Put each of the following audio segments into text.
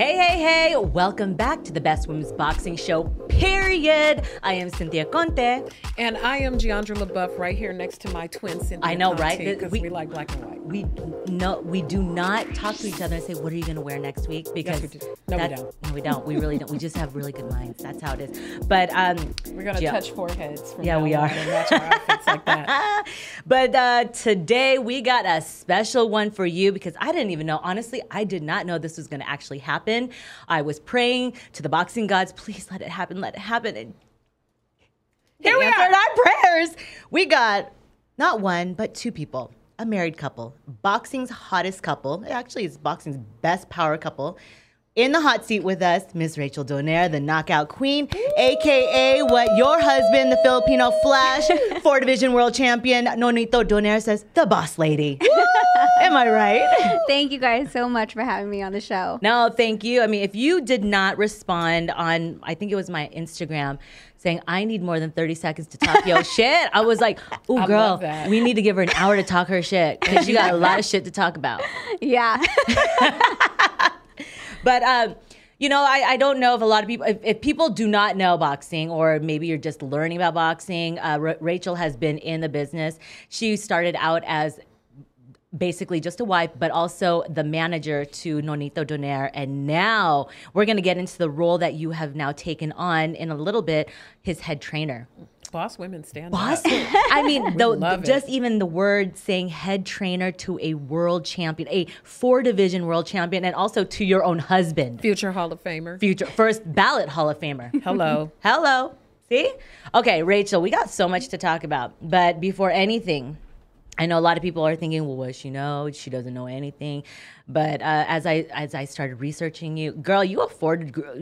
Hey, hey, hey, welcome back to the Best Women's Boxing Show, period. I am Cynthia Conte. And I am Jeandra LeBeauf right here next to my twin Cynthia I know, right? Because We- we, like black and white. We no, we do not talk to each other and say, "What are you going to wear next week?" Because we do. No, we don't. No, we don't. We really don't. We just have really good minds. That's how it is. But um, We're going to Gia- touch foreheads. Yeah, we are. And match our outfits like that. but uh, today we got a special one for you because I didn't even know. Honestly, I did not know this was going to actually happen. I was praying to the boxing gods, please let it happen, let it happen. And Here we are. our prayers. We got not one, but two people. A married couple, boxing's hottest couple. Actually, it's boxing's best power couple. In the hot seat with us, Miss Rachel Donaire, the knockout queen, aka what your husband, the Filipino Flash, four division world champion, Nonito Donaire says, the boss lady. Am I right? Thank you guys so much for having me on the show. No, thank you. I mean, if you did not respond on, I think it was my Instagram, saying I need more than thirty seconds to talk your shit, I was like, "Ooh, I girl, we need to give her an hour to talk her shit because she got a lot of shit to talk about." Yeah. But um, you know, I, I don't know if a lot of people, if, if people do not know boxing, or maybe you're just learning about boxing, uh, Ra- Rachel has been in the business. She started out as basically just a wife, but also the manager to Nonito Donaire. And now we're going to get into the role that you have now taken on in a little bit, his head trainer. Boss women stand Boss, up. I mean, the, it. just even the word saying head trainer to a world champion, a four division world champion, and also to your own husband, Future Hall of Famer. future first ballot Hall of Famer. Hello. Hello. See? Okay, Rachel, we got so much to talk about. But before anything, I know a lot of people are thinking, well, what does she know? She doesn't know anything. But uh, as I as I started researching you, girl, you a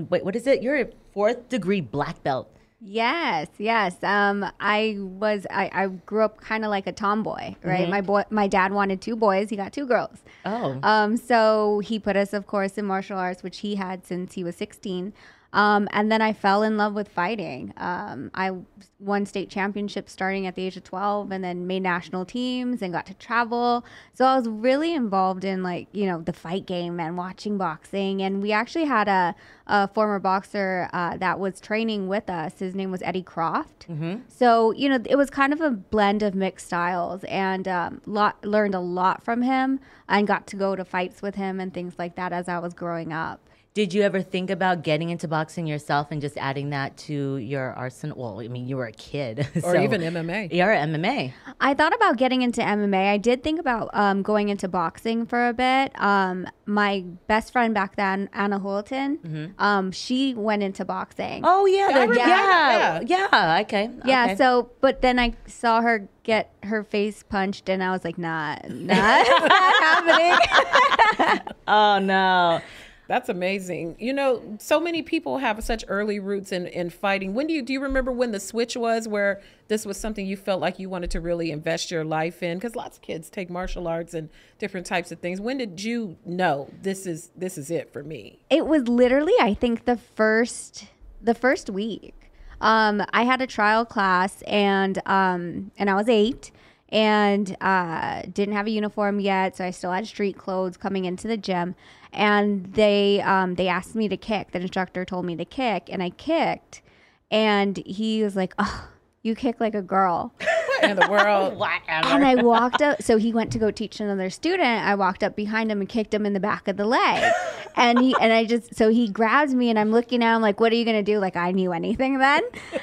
wait, what is it? You're a fourth degree black belt. yes, yes. Um, I was I, I grew up kind of like a tomboy, right? My boy my dad wanted two boys, he got two girls. Oh. Um, so he put us, of course, in martial arts, which he had since he was 16. Um, and then I fell in love with fighting. Um, I won state championships starting at the age of 12 and then made national teams and got to travel. So I was really involved in like, you know, the fight game and watching boxing. And we actually had a, a former boxer uh, that was training with us. His name was Eddie Croft. So, you know, it was kind of a blend of mixed styles and um, lot, learned a lot from him and got to go to fights with him and things like that as I was growing up. Did you ever think about getting into boxing yourself and just adding that to your arsenal? Well, I mean, you were a kid. Or so- even MMA. You're MMA. I thought about getting into MMA. I did think about um, going into boxing for a bit. Um, my best friend back then, Anna Julaton, um, she went into boxing. Oh yeah, I the- remember yeah, that, yeah, Okay, Yeah, okay. so but then I saw her get her face punched, and I was like, "Nah, nah, it's not happening." oh no. That's amazing. You know, so many people have such early roots in, in fighting. When do you do you remember when the switch was where this was something you felt like you wanted to really invest your life in? Because lots of kids take martial arts and different types of things. When did you know this is this is it for me? it was literally i think the first the first week um, i had a trial class and um, and i was eight and uh, didn't have a uniform yet so i still had street clothes coming into the gym and they um, they asked me to kick the instructor told me to kick and i kicked and he was like oh you kick like a girl In the world, and I walked up. So he went to go teach another student. I walked up behind him and kicked him in the back of the leg. And he and I just so he grabs me and I'm looking at him like, "What are you gonna do?" Like I knew anything then.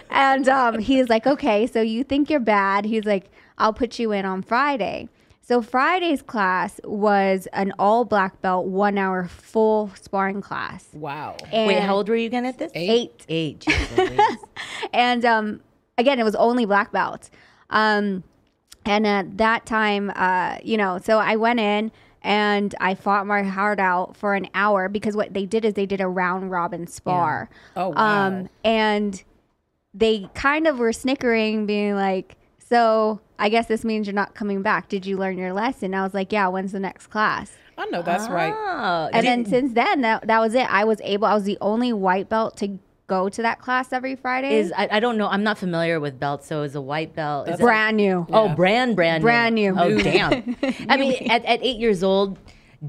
And um, he's like, "Okay, so you think you're bad?" He's like, "I'll put you in on Friday." So Friday's class was an all black belt, one hour full sparring class. wow. And Wait, how old were you again at this? Eight. Eight. Jesus Louise. and um, again, it was only black belts. Um, and at that time, uh, you know, so I went in and I fought my heart out for an hour because what they did is they did a round robin spar. Oh, wow. Um, and they kind of were snickering, being like, "So I guess this means you're not coming back. Did you learn your lesson?" I was like, "Yeah. When's the next class?" I know that's right. Oh, And did- then since then, that, that was it. I was able. I was the only white belt to go to that class every Friday. is I, I don't know. I'm not familiar with belts. So is a white belt? Is it- brand new. Oh, brand, brand, Brand new. Oh, damn. I mean, at, at eight years old,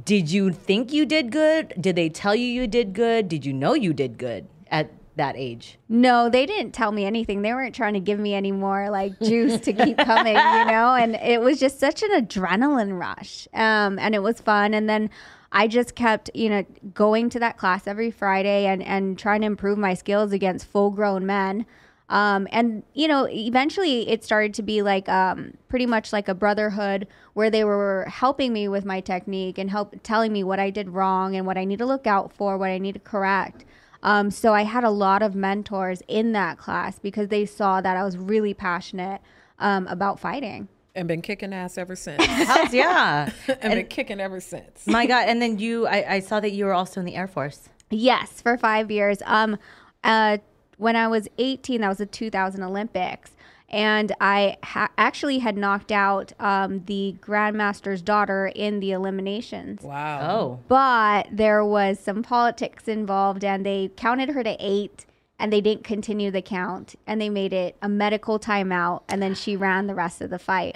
Did you think you did good? Did they tell you you did good? Did you know you did good at that age? No, they didn't tell me anything. They weren't trying to give me any more like juice to keep coming, you know? And it was just such an adrenaline rush. Um, and it was fun. And then I just kept, you know, going to that class every Friday and, and trying to improve my skills against full grown men. Um, and you know, eventually it started to be like um, pretty much like a brotherhood where they were helping me with my technique and help telling me what I did wrong and what I need to look out for, what I need to correct. Um, so I had a lot of mentors in that class because they saw that I was really passionate um, about fighting. And been kicking ass ever since. How's yeah? and, been kicking ever since. My God! And then you, I, I saw that you were also in the Air Force. Yes, for five years. Um, uh, when I was 18, that was the 2000 Olympics. And I ha- actually had knocked out um, the Grandmaster's daughter in the eliminations. Wow. Oh, But there was some politics involved, and they counted her to eight, and they didn't continue the count, and they made it a medical timeout, and then she ran the rest of the fight.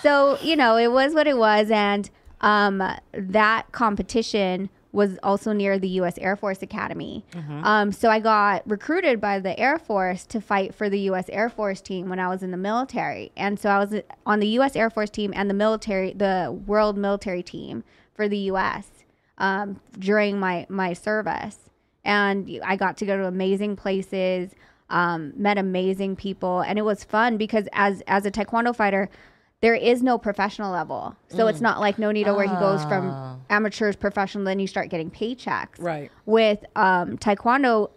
So you know, it was what it was, and um, that competition was also near the U.S. Air Force Academy. Um, so I got recruited by the Air Force to fight for the U.S. Air Force team when I was in the military, and so I was on the U.S. Air Force team and the military, the World Military Team for the U.S. Um, during my my service, and I got to go to amazing places. Um, met amazing people, and it was fun because as as a taekwondo fighter, there is no professional level. So it's mm. not like No Nonito where he goes from ah. amateurs professional, then you start getting paychecks. Right. With um, Taekwondo,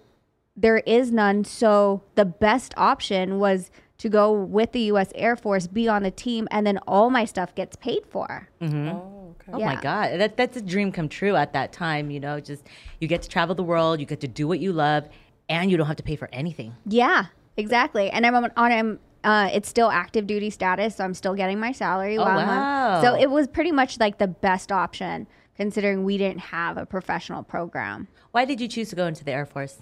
there is none. So the best option was to go with the U.S. Air Force, be on the team, and then all my stuff gets paid for. Mm-hmm. Oh, okay. oh my Yeah. God! That that's a dream come true at that time. You know, just you get to travel the world, you get to do what you love, and you don't have to pay for anything. Yeah, exactly. And I'm on, on I'm, uh, it's still active duty status, so I'm still getting my salary. Oh, wow. So it was pretty much like the best option considering we didn't have a professional program. Why did you choose to go into the Air Force?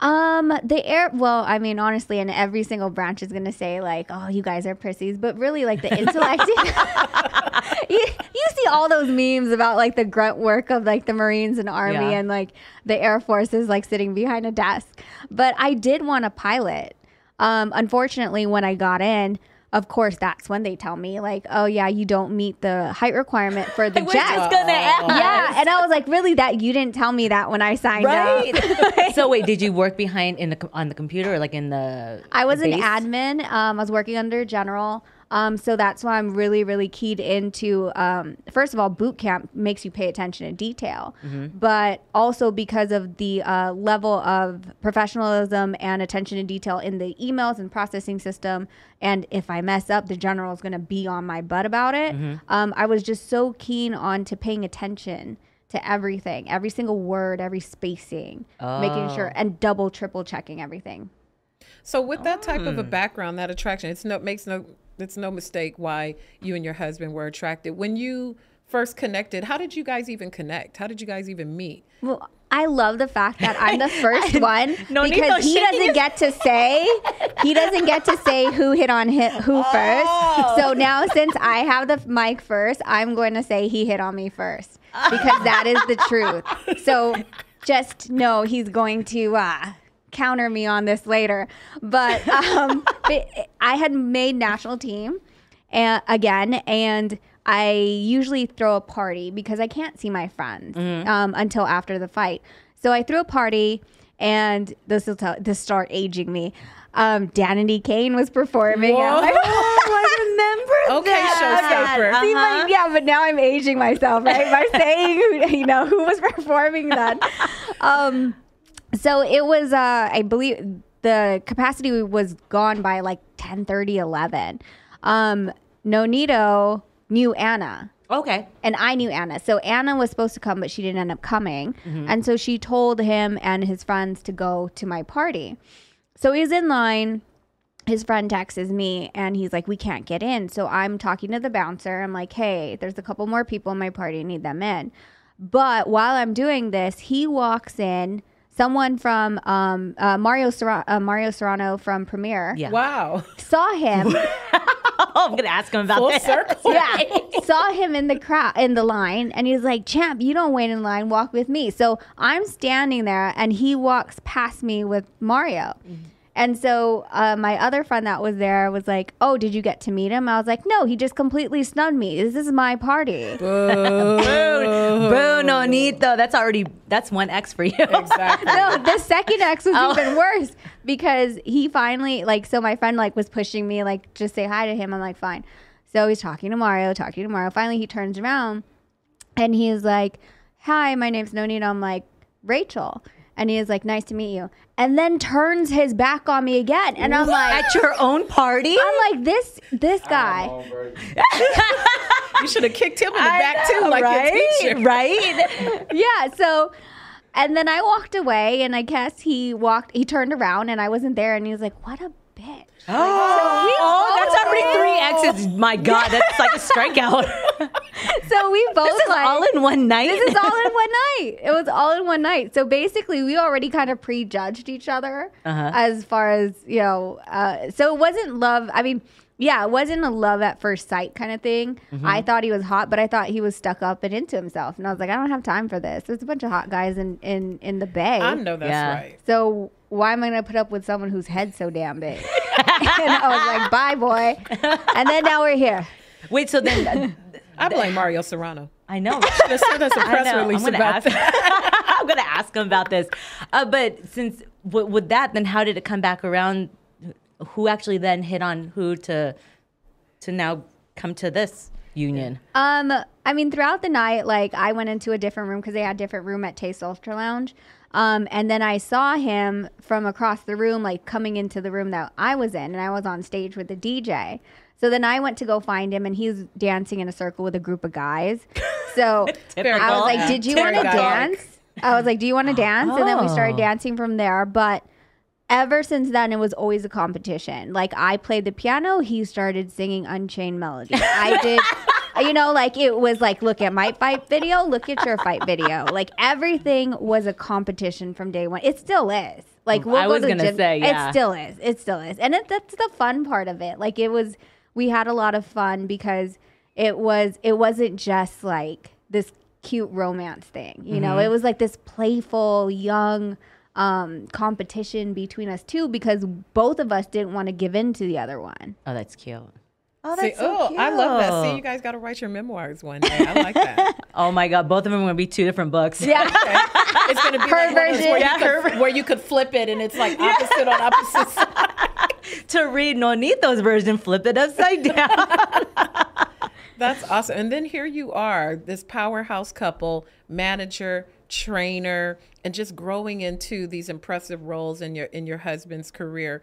Um, the air. Well, I mean, honestly, and every single branch is gonna say like, "Oh, you guys are prissies," but really, like the intellect. you, you see all those memes about like the grunt work of like the Marines and Army, Yeah. and like the Air Force is like sitting behind a desk. But I did want a pilot. Um, unfortunately, when I got in. Of course, that's when they tell me, like, oh, yeah, you don't meet the height requirement for the We're jet. just gonna ask. yeah. And I was like, really, that you didn't tell me that when I signed up. So wait, did you work behind in the on the computer or like in the? I was an admin. Um, I was working under general. Um, so that's why I'm really, really keyed into. Um, first of all, boot camp makes you pay attention to detail, but also because of the uh, level of professionalism and attention to detail in the emails and processing system. And if I mess up, the general is going to be on my butt about it. Um, I was just so keen on to paying attention to everything, every single word, every spacing, making sure and double, triple checking everything. So with that type of a Mm. background, that attraction, it's no makes no it's no mistake why you and your husband were attracted. When you first connected, how did you guys even connect? How did you guys even meet? Well, I love the fact that I'm the first one No, because he doesn't get to say he doesn't get to say who hit on hit who Oh. first. So now since I have the mic first, I'm going to say he hit on me first because that is the truth. So just know he's going to uh, counter me on this later. But um, but I had made national team and again and i usually throw a party because i can't see my friends um, until after the fight so i threw a party and this will tell this start aging me um, Danity Kane was performing. at my- I remember Okay, that. showstopper. Uh-huh. but, yeah, but now I'm aging myself, right? By saying, who, you know, who was performing then. Um, so it was, uh, I believe the capacity was gone by like 10, 30 11. Um, Nonito knew Anna Okay. and I knew Anna. So Anna was supposed to come, but she didn't end up coming. And so she told him and his friends to go to my party. So he's in line. His friend texts me and he's like, We can't get in. So I'm talking to the bouncer. I'm like, Hey, there's a couple more people in my party. I need them in. But while I'm doing this, he walks in. Someone from um, uh, Mario Serrano, uh, Mario Serrano from Premiere Yeah. Wow. saw him I'm gonna ask him about Full that. circle. yeah, saw him in the crowd in the line, and he's like, "Champ, you don't wait in line. Walk with me." So I'm standing there, and he walks past me with Mario. And so uh, my other friend that was there was like, "Oh, did you get to meet him?" I was like, "No, he just completely snubbed me. This is my party." Boo, boo, Nonito. That's already that's one X for you. Exactly. no, the second ex was Oh. even worse because he finally like so my friend like was pushing me like just say hi to him. I'm like fine. So he's talking to Mario, talking to Mario. Finally he turns around and he's like, "Hi, my name's Nonito." I'm like, "Rachel." And he is like, "Nice to meet you." And then turns his back on me again. And I'm like At your own party? I'm like this this guy. you should have kicked him in the back too, like right? your teacher. Right? yeah, so and then I walked away and I guess he walked he turned around and I wasn't there and he was like, "What a bitch." Oh, that's already three X's. My God, that's like a strikeout. So we both this is like all in one night. This is all in one night. It was all in one night. So basically, we already kind of prejudged each other Uh-huh. as far as you know. Uh, so it wasn't love. I mean, yeah, it wasn't a love at first sight kind of thing. Mm-hmm. I thought he was hot, but I thought he was stuck up and into himself. And I was like, I don't have time for this. There's a bunch of hot guys in in in the bay. I know that's Yeah. right. So why am I going to put up with someone whose head's so damn big? and I was like, bye, boy. And then now we're here. Wait, so then I blame Mario Serrano. I know. Just send us a I press release I'm gonna about ask. that. I'm gonna ask him about this. Uh, but since w- with that, then how did it come back around? Who actually then hit on who to to now come to this union? Um, I mean, throughout the night, like I went into a different room because they had different room at Taste Ultra Lounge. Um, and then I saw him from across the room, like coming into the room that I was in, and I was on stage with the DJ. So then I went to go find him, and he was dancing in a circle with a group of guys. So I was like, "Did you want to dance?" I was like, "Do you want to dance?" And then we started Oh. dancing from there. But ever since then, it was always a competition. Like I played the piano, he started singing Unchained Melody. I did, you know, like it was like, look at my fight video, look at your fight video. Like everything was a competition from day one. It still is. Like we'll I go was to gonna gym- say, yeah. it still is. It still is, and it, that's the fun part of it. Like it was, we had a lot of fun because it was. It wasn't just like this cute romance thing. You know, Mm-hmm. it was like this playful, young um, competition between us two because both of us didn't want to give in to the other one. Oh, that's cute. Oh, that's See, oh, I love that. See, you guys got to write your memoirs one day. I like that. Oh my God, both of them are gonna be two different books. Yeah. It's going to be Her like one of those where, version. you could, where you could flip it and it's like opposite on opposite side. to read Nonito's version, flip it upside down. That's awesome. And then here you are, this powerhouse couple, manager, trainer, and just growing into these impressive roles in your in your husband's career.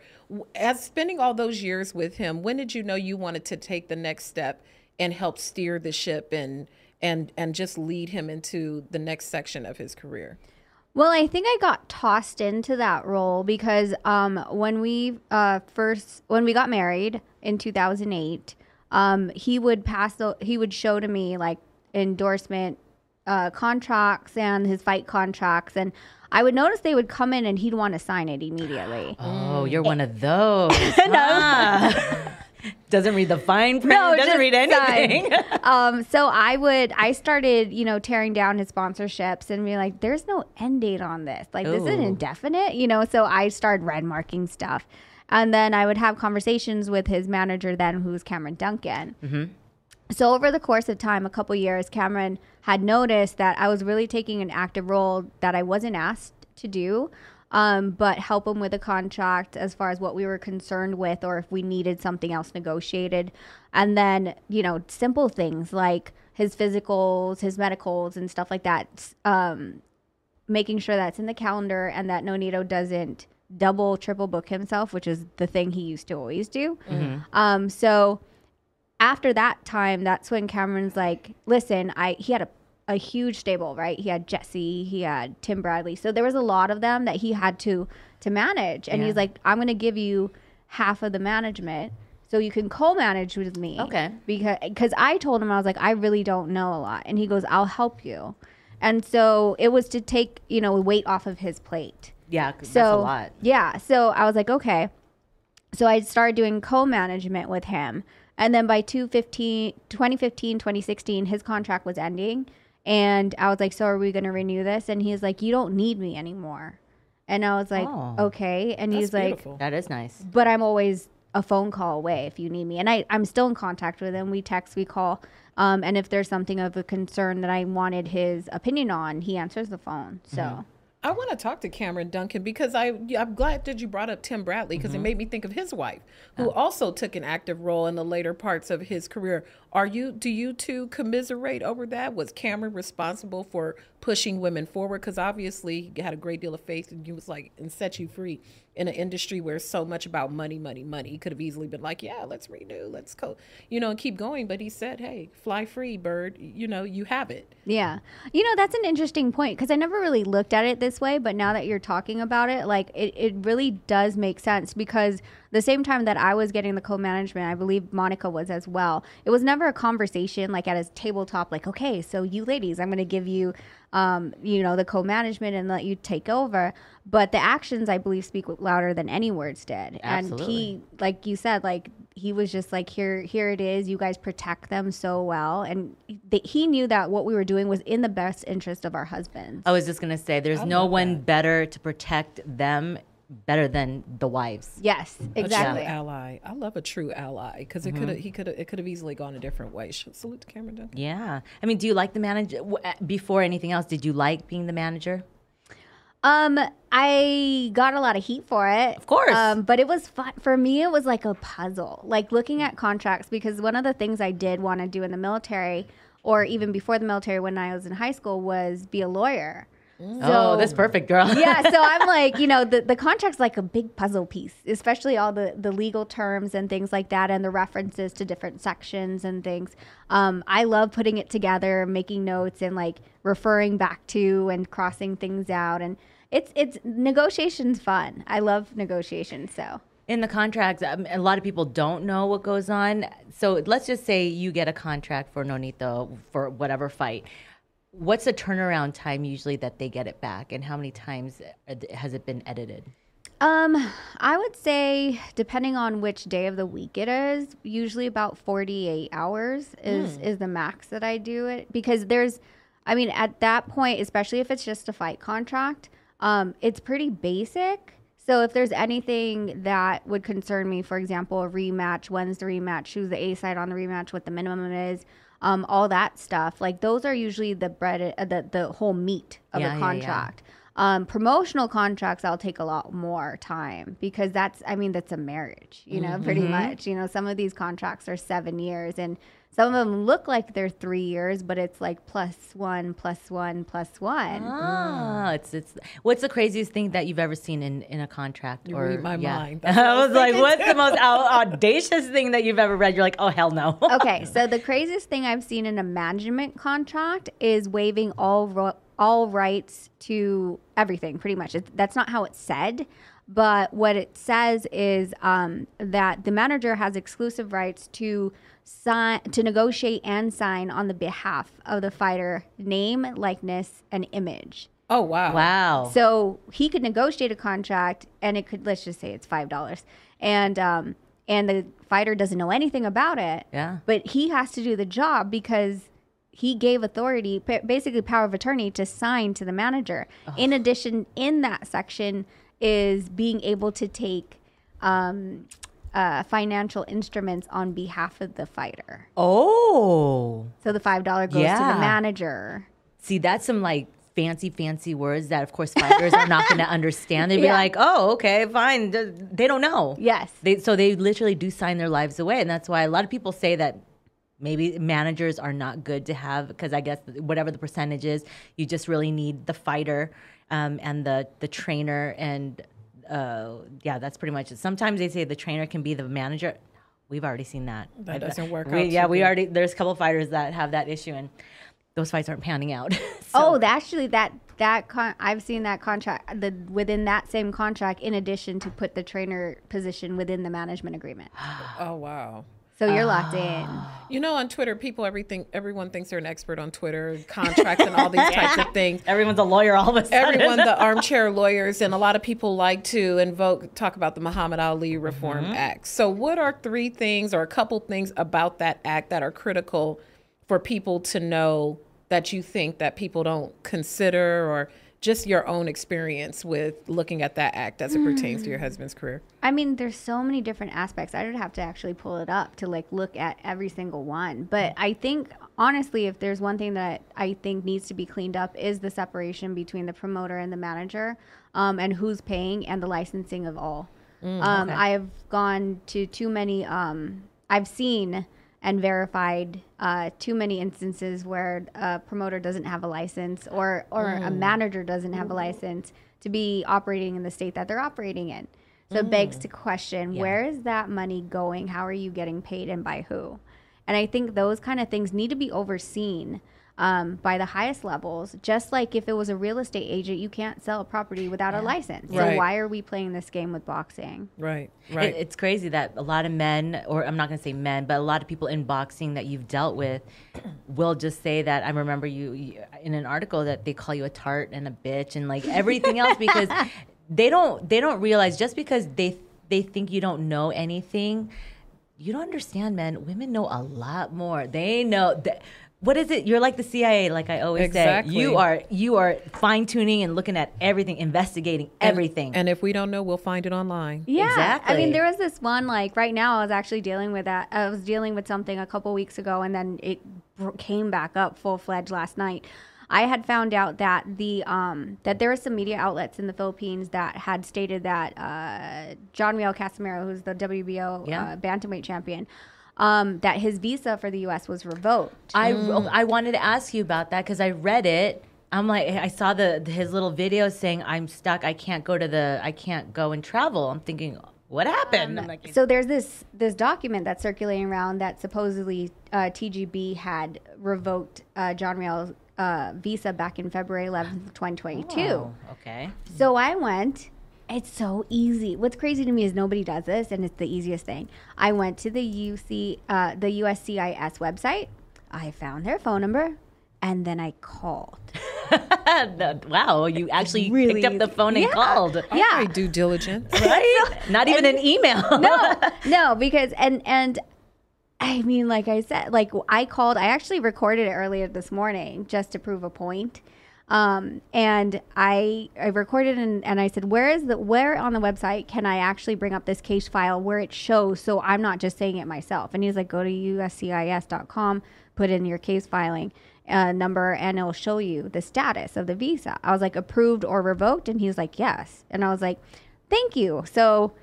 As spending all those years with him, when did you know you wanted to take the next step and help steer the ship and and and just lead him into the next section of his career? Well, I think I got tossed into that role because um, when we uh, first when we got married in 2008, um, he would pass the he would show to me like endorsement uh, contracts and his fight contracts, and I would notice they would come in and he'd want to sign it immediately. Oh, you're one of those. huh? doesn't read the fine print. No, doesn't read anything. um, so I would, I started, you know, tearing down his sponsorships and be like, there's no end date on this. Like, this is indefinite, you know? So I started red marking stuff. And then I would have conversations with his manager then, who was Cameron Duncan. So over the course of time, a couple years, Cameron had noticed that I was really taking an active role that I wasn't asked to do, um, but help him with a contract as far as what we were concerned with, or if we needed something else negotiated, and then you know simple things like his physicals, his medicals, and stuff like that. Um, making sure that's in the calendar and that Nonito doesn't double, triple book himself, which is the thing he used to always do. Um, so after that time, that's when Cameron's like, listen, I he had a, a huge stable, right? He had Jesse, he had Tim Bradley. So there was a lot of them that he had to to manage. And Yeah. he's like, I'm gonna give you half of the management so you can co-manage with me. Okay. Because because I told him I was like, I really don't know a lot. And he goes, I'll help you. And so it was to take, you know, weight off of his plate. Yeah, So that's a lot. yeah, so I was like, okay. So I started doing co-management with him, And then by 2015, 2015, 2016, his contract was ending. And I was like, So are we going to renew this? And he's like, You don't need me anymore. And I was like, Oh. Okay. And That's he's like. That is nice. but I'm always a phone call away if you need me. And I, I'm still in contact with him. We text, we call. Um, and if there's something of a concern that I wanted his opinion on, he answers the phone. So, I want to talk to Cameron Duncan because I I'm glad that you brought up Tim Bradley because it mm-hmm. made me think of his wife who oh. also took an active role in the later parts of his career. Are you do you two commiserate over that? Was Cameron responsible for pushing women forward because obviously he had a great deal of faith and he was like and set you free in an industry where it's so much about money, money, money. He could have easily been like, yeah, let's renew, let's go, you know, and keep going. But he said, hey, fly free, bird. You know, you have it. yeah. You know, that's an interesting point because I never really looked at it this way. But now that you're talking about it, like, it, it really does make sense because the same time that I was getting the co management, I believe Monica was as well. It was never a conversation like at a tabletop, like, okay, so you ladies, I'm going to give you, um, you know, the co management and let you take over. But the actions, I believe, speak louder than any words did. Absolutely. And he, like you said, like, he was just like, here, here it is. You guys protect them so well. And th- he knew that what we were doing was in the best interest of our husbands. I was just gonna say, there's no one that. better to protect them better than the wives. Yes, exactly. A true ally. I love a true ally because it could have he could have it could have easily gone a different way. Salute to Cameron Duncan. Yeah. I mean, do you like the manager? uh, Before anything else, did you like being the manager? Um, I got a lot of heat for it. Of course. Um, but it was fun. For me, it was like a puzzle. Like looking at contracts, because one of the things I did want to do in the military, or even before the military when I was in high school, was be a lawyer. Oh, that's perfect, girl. yeah, so I'm like, you know, the, the contract's like a big puzzle piece, especially all the, the legal terms and things like that and the references to different sections and things. Um, I love putting it together, making notes and like referring back to and crossing things out. And it's, it's negotiations fun. I love negotiations. So in the contracts, um, a lot of people don't know what goes on. So let's just say you get a contract for Nonito for whatever fight. What's the turnaround time usually that they get it back, and how many times has it been edited? Um, I would say depending on which day of the week it is, usually about 48 hours is is the max that I do it because there's I mean at that point, especially if it's just a fight contract, um it's pretty basic. So if there's anything that would concern me, for example, a rematch, when's the rematch, who's the A side on the rematch, what the minimum is, um, all that stuff. Like those are usually the bread, uh, the the whole meat of Yeah, the yeah, yeah. contract. Um, promotional contracts, I'll take a lot more time because that's, I mean, that's a marriage, you know, pretty Mm-hmm. much. You know, some of these contracts are seven years and some of them look like they're three years, but it's like plus one, plus one, plus one. Ah, it's it's. What's the craziest thing that you've ever seen in, in a contract? You read my mind. I That's what I was was like, thinking what's the most au- audacious thing that you've ever read? You're like, oh hell no. okay, so the craziest thing I've seen in a management contract is waiving all ro- all rights to everything. Pretty much, it, that's not how it's said, but what it says is um, that the manager has exclusive rights to sign to negotiate and sign on the behalf of the fighter name, likeness, and image. Oh wow. wow. So he could negotiate a contract, and it could let's just say it's five dollars, and um, and the fighter doesn't know anything about it. Yeah. But he has to do the job because he gave authority, basically power of attorney, to sign to the manager. In addition, in that section is being able to take um, uh, financial instruments on behalf of the fighter. oh, So the five dollar goes to the manager. see, that's some like fancy, fancy words that, of course, fighters are not going to understand. They'd be Yeah. like, oh, okay, fine. They don't know. Yes. They, so they literally do sign their lives away, and that's why a lot of people say that maybe managers are not good to have because I guess whatever the percentage is, you just really need the fighter um, and the the trainer, and uh, yeah, that's pretty much it. Sometimes they say the trainer can be the manager. We've already seen that. That doesn't work We, out yeah, we good. already there's a couple of fighters that have that issue, and those fights aren't panning out. Oh, that actually that that con- I've seen that contract the within that same contract in addition to put the trainer position within the management agreement. Oh wow. So you're locked in. Ah. You know, on Twitter, people everything everyone thinks they're an expert on Twitter, contracts, and all these types of things. Everyone's a lawyer all of a sudden. Everyone, the armchair lawyers, and a lot of people like to invoke, talk about the Muhammad Ali Reform mm-hmm. Act. So, what are three things or a couple things about that act that are critical for people to know that you think that people don't consider, or just your own experience with looking at that act as it pertains to your husband's career? I mean, there's so many different aspects. I would have to actually pull it up to like look at every single one. But I think honestly, if there's one thing that I think needs to be cleaned up is the separation between the promoter and the manager, um, and who's paying and the licensing of all. um, I've gone to too many. Um, I've seen and verified uh, too many instances where a promoter doesn't have a license or or a mm. manager doesn't have a mm. license to be operating in the state that they're operating in. So it begs mm. to question where is that money going? How are you getting paid and by who? And I think those kind of things need to be overseen um, by the highest levels. Just like if it was a real estate agent, you can't sell a property without a license. So why are we playing this game with boxing? Right, It, it's crazy that a lot of men, or I'm not going to say men, but a lot of people in boxing that you've dealt with will just say that. I remember you, you in an article that they call you a tart and a bitch and like everything else because they don't they don't realize just because they they think you don't know anything, you don't understand, man. Women know a lot more. They know that. What is it? You're like the CIA, like I always Exactly. say. You are you are fine tuning and looking at everything, investigating everything. And if we don't know, we'll find it online. Yeah, exactly. I mean, there was this one like right now. I was actually dealing with that. I was dealing with something a couple weeks ago, and then it came back up full fledged last night. I had found out that the um, that there were some media outlets in the Philippines that had stated that uh, John Riel Casimero, who's the WBO Yeah. uh, bantamweight champion, um, that his visa for the U.S. was revoked. I Mm. I wanted to ask you about that because I read it. I'm like I saw the his little video saying I'm stuck. I can't go to the I can't go and travel. I'm thinking what happened? I'm like so there's this this document that's circulating around that supposedly uh, TGB had revoked uh, John Riel's uh, visa back in February 11th, 2022. oh, okay. So I went. It's so easy. What's crazy to me is nobody does this, and it's the easiest thing. I went to the UC, uh, the USCIS website. I found their phone number, and then I called. The- wow, you actually really picked up the phone and Yeah. called, Yeah. Right, due diligence. right? Not even an email. no, no, because and and I mean, like I said, like I called. I actually recorded it earlier this morning just to prove a point. Um, and I I recorded and, and I said, where is the where on the website can I actually bring up this case file where it shows so I'm not just saying it myself? And he's like, go to uscis.com, put in your case filing uh, number, and it'll show you the status of the visa. I was like, approved or revoked, and he's like, yes. And I was like, thank you. So,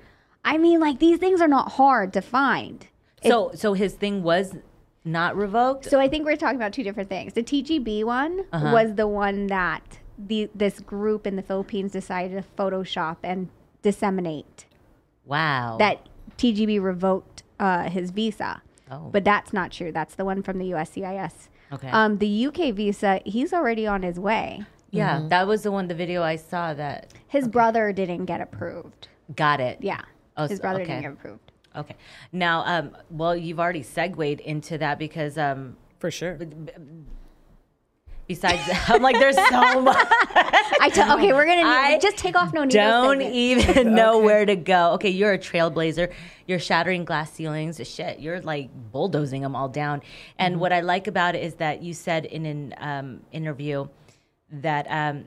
I mean, like these things are not hard to find. So so his thing was not revoked. So I think we're talking about two different things. The TGB one Uh-huh. was the one that the this group in the Philippines decided to Photoshop and disseminate wow. that TGB revoked uh, his visa. Oh. But that's not true. That's the one from the USCIS. Okay. Um, the UK visa, he's already on his way. yeah, that was the one. The video I saw that His brother didn't get approved. got it. Yeah. Oh, his brother okay. didn't get approved. Okay. Now, um, well, you've already segued into that because um, For sure. besides, I'm like, there's so much. I t- okay, we're gonna I just take off no. Don't even know where to go. Okay, you're a trailblazer. You're shattering glass ceilings. Shit, you're like bulldozing them all down. And what I like about it is that you said in an um, interview that um,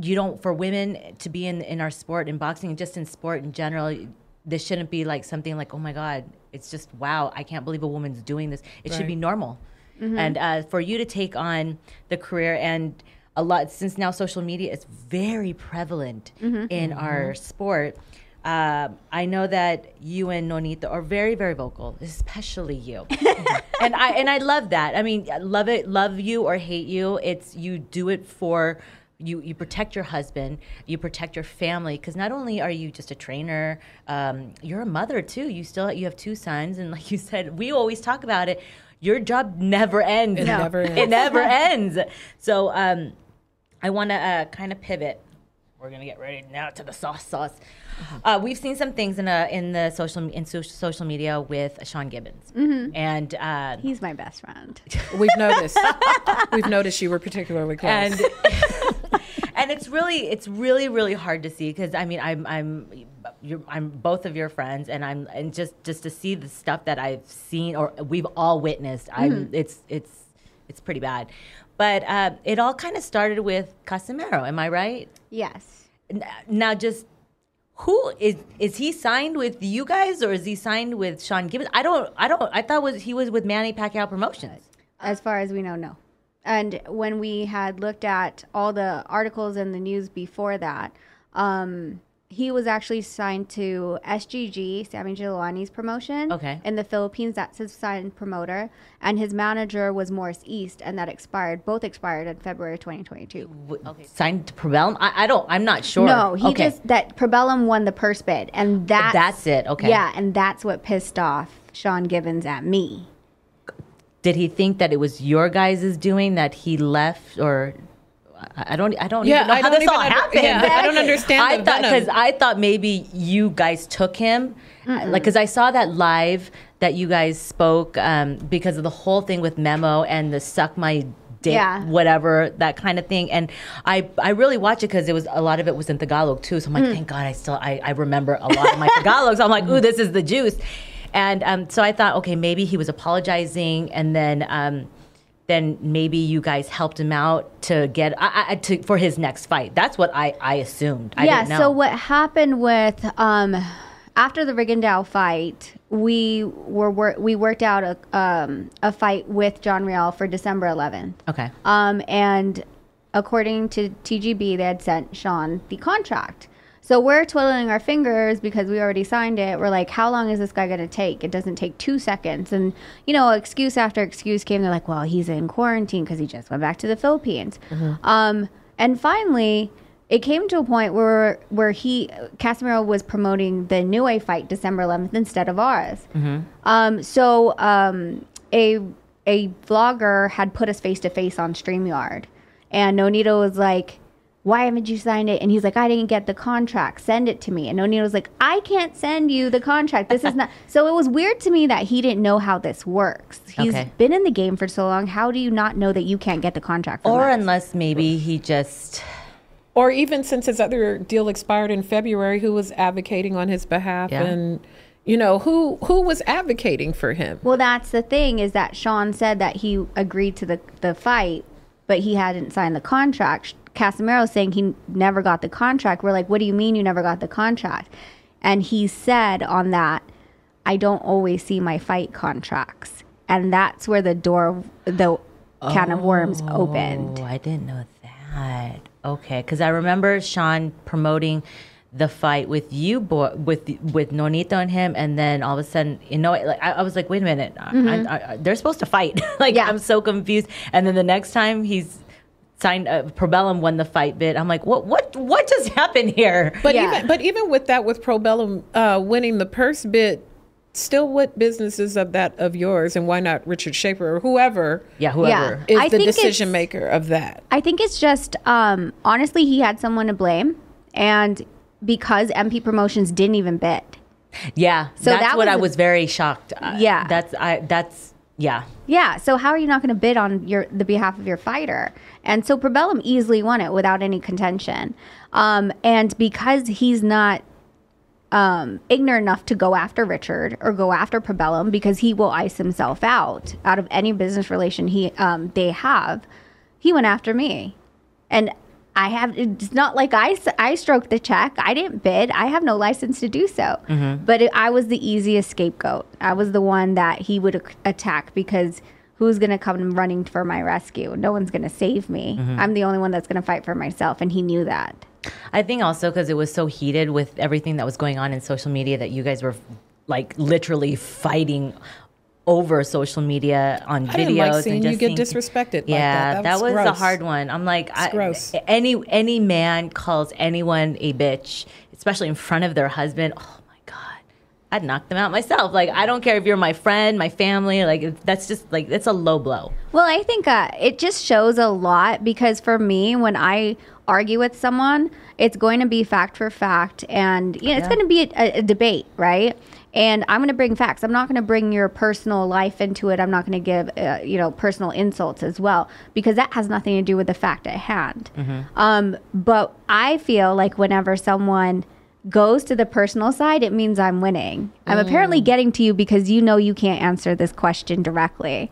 you don't for women to be in in our sport in boxing and just in sport in general. This shouldn't be like something like, oh my god, it's just wow, I can't believe a woman's doing this. It should be Right. normal. And uh, for you to take on the career and a lot since now social media is very prevalent in our sport. Uh, I know that you and Nonito are very, very vocal, especially you. and I and I love that. I mean, love it, love you or hate you. It's you do it for you. You protect your husband, you protect your family, because not only are you just a trainer, um, you're a mother too. You still you have two sons, and like you said, we always talk about it. Your job never ends. It No. never It ends. never ends. So um, I want to uh, kind of pivot we're gonna get ready now to the sauce sauce. Uh, we've seen some things in a in the social in so- social media with Sean Gibbons, and uh, He's my best friend. We've noticed. We've noticed you were particularly close. and and it's really it's really really hard to see because I mean I'm I'm you're, I'm both of your friends and I'm and just just to see the stuff that I've seen or we've all witnessed I'm it's it's it's pretty bad, but uh, it all kind of started with Casimero. Am I right? Yes. N- Now just. Who is is he signed with you guys or is he signed with Sean Gibbons? I don't I don't I thought was he was with Manny Pacquiao Promotions. As far as we know, no. And when we had looked at all the articles in the news before that, um, he was actually signed to SGG, Sammy Giuliani's promotion. Okay. In the Philippines, that's his signed promoter. And his manager was Morris East, and that expired. Both expired in February 2022. W- Signed to Probellum? I, I don't I'm not sure. No, he Okay. just, that Probellum won the purse bid. And that's, That's it, okay. Yeah, and that's what pissed off Sean Gibbons at me. Did he think that it was your guys' doing that he left or I I don't I don't Yeah, even know I how don't this even all under- happened. yeah, I don't understand I the thought cuz I thought maybe you guys took him. Like cuz I saw that live that you guys spoke um, because of the whole thing with Memo and the suck my dick Yeah. whatever that kind of thing. And I I really watched it cuz it was a lot of it was in Tagalog too. So I'm like thank god I still I, I remember a lot of my Tagalog so I'm like ooh this is the juice and um, so I thought okay maybe he was apologizing and then um, then maybe you guys helped him out to get I, I, to, for his next fight. That's what I, I assumed. I yeah. didn't know. So what happened with um, after the Rigondeaux fight, we were wor- we worked out a um, a fight with John Riel for December 11th. Okay. Um, and according to TGB, they had sent Sean the contract. So we're twiddling our fingers because we already signed it. We're like, how long is this guy going to take? It doesn't take two seconds. And, you know, excuse after excuse came. They're like, well, he's in quarantine because he just went back to the Philippines. Um, and finally, it came to a point where where he Casimero was promoting the Nue fight December 11th instead of ours. Um, so um, a a vlogger had put us face to face on Streamyard, and Nonito was like, "Why haven't you signed it?" And he's like, "I didn't get the contract. Send it to me." And Nonito was like, "I can't send you the contract. This is not." so it was weird to me that he didn't know how this works. He's Okay. been in the game for so long. How do you not know that you can't get the contract? From or us? unless maybe he just or even since his other deal expired in February, who was advocating on his behalf Yeah. and you know, who who was advocating for him? Well, that's the thing is that Sean said that he agreed to the the fight, but he hadn't signed the contract. Casimero saying he never got the contract. We're like, what do you mean you never got the contract? And he said on that, I don't always see my fight contracts, and that's where the door, the can of worms opened. Oh, I didn't know that. Okay, because I remember Sean promoting the fight with you, boy, with with Nonito and him, and then all of a sudden, you know, like I, I was like, wait a minute, I- I, mm-hmm. I, they're supposed to fight. like Yeah. I'm so confused. And then the next time he's signed, uh, Probellum won the fight bit. I'm like, what, what, what just happened here? But Yeah. even but even with that, with Probellum uh, winning the purse bid, still, what business is of that of yours, and why not Richard Schaefer or whoever yeah, whoever. is I the decision maker of that? I think it's just um, honestly he had someone to blame, and because MP Promotions didn't even bid. Yeah, So that's that what was I a- was very shocked. Yeah. that's I. That's yeah. Yeah, so how are you not going to bid on your the behalf of your fighter? And so Probellum easily won it without any contention. Um, and because he's not um, ignorant enough to go after Richard or go after Probellum because he will ice himself out out of any business relation he um, they have, he went after me. And I have it's not like I I stroked the check. I didn't bid. I have no license to do so. Mm-hmm. But it, I was the easiest scapegoat. I was the one that he would ac- attack because who's going to come running for my rescue? No one's going to save me. Mm-hmm. I'm the only one that's going to fight for myself and he knew that. I think also because it was so heated with everything that was going on in social media that you guys were like literally fighting over social media on I videos didn't like and just you get seeing- disrespected. like yeah, that, was, gross. a hard one. I'm like, I, gross. any any man calls anyone a bitch, especially in front of their husband. Oh my god, I'd knock them out myself. Like I don't care if you're my friend, my family. Like that's just like it's a low blow. Well, I think uh, it just shows a lot because for me, when I argue with someone, it's going to be fact for fact, and you know, it's going to be a, a debate, right? And I'm going to bring facts. I'm not going to bring your personal life into it. I'm not going to give, uh, you know, personal insults as well because that has nothing to do with the fact at hand. Um, but I feel like whenever someone goes to the personal side, it means I'm winning. I'm apparently getting to you because you know you can't answer this question directly.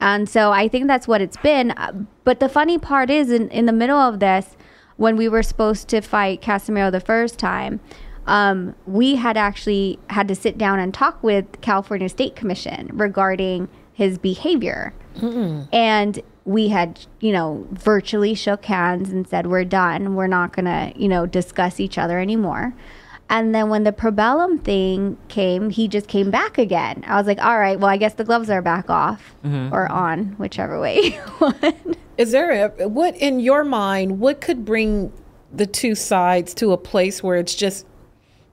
And so I think that's what it's been. Uh, But the funny part is, in, in the middle of this, when we were supposed to fight Casimero the first time, um, we had actually had to sit down and talk with California State Commission regarding his behavior. And we had, you know, virtually shook hands and said, we're done. We're not going to, you know, discuss each other anymore. And then when the probellum thing came, he just came back again. I was like, all right, well, I guess the gloves are back off or on, whichever way you want. Is there a what in your mind? What could bring the two sides to a place where it's just,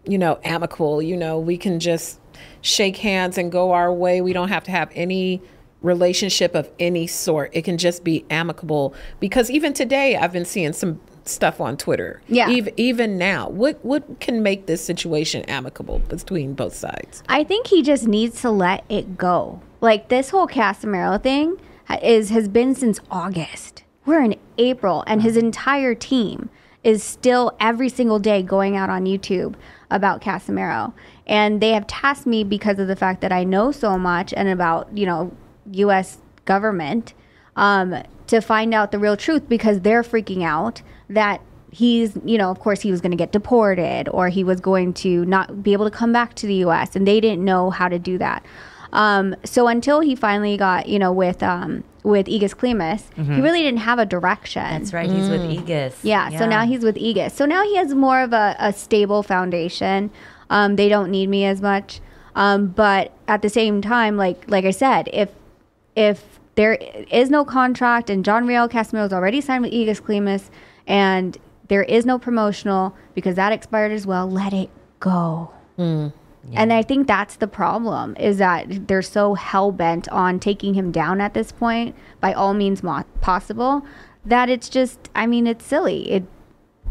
you know, amicable? You know, we can just shake hands and go our way. We don't have to have any relationship of any sort. It can just be amicable. Because even today, I've been seeing some stuff on Twitter. Yeah. Even even now, what what can make this situation amicable between both sides? I think he just needs to let it go. Like this whole Casimero thing is has been since August. We're in April, and his entire team is still every single day going out on YouTube about Casimero, and they have tasked me because of the fact that I know so much and about you know U.S. government um, to find out the real truth because they're freaking out that he's, you know, of course he was going to get deported or he was going to not be able to come back to the U.S. and they didn't know how to do that. Um, so until he finally got, you know, with um, with Egis Klimas, he really didn't have a direction. That's right. He's with Egis. Yeah, so now he's with Egis. So now he has more of a, a stable foundation. Um, they don't need me as much. Um, but at the same time, like like I said, if if there is no contract and John Riel Casimero is already signed with Egis Klimas and there is no promotional because that expired as well, let it go. And I think that's the problem is that they're so hell bent on taking him down at this point by all means mo- possible that it's just I mean it's silly. It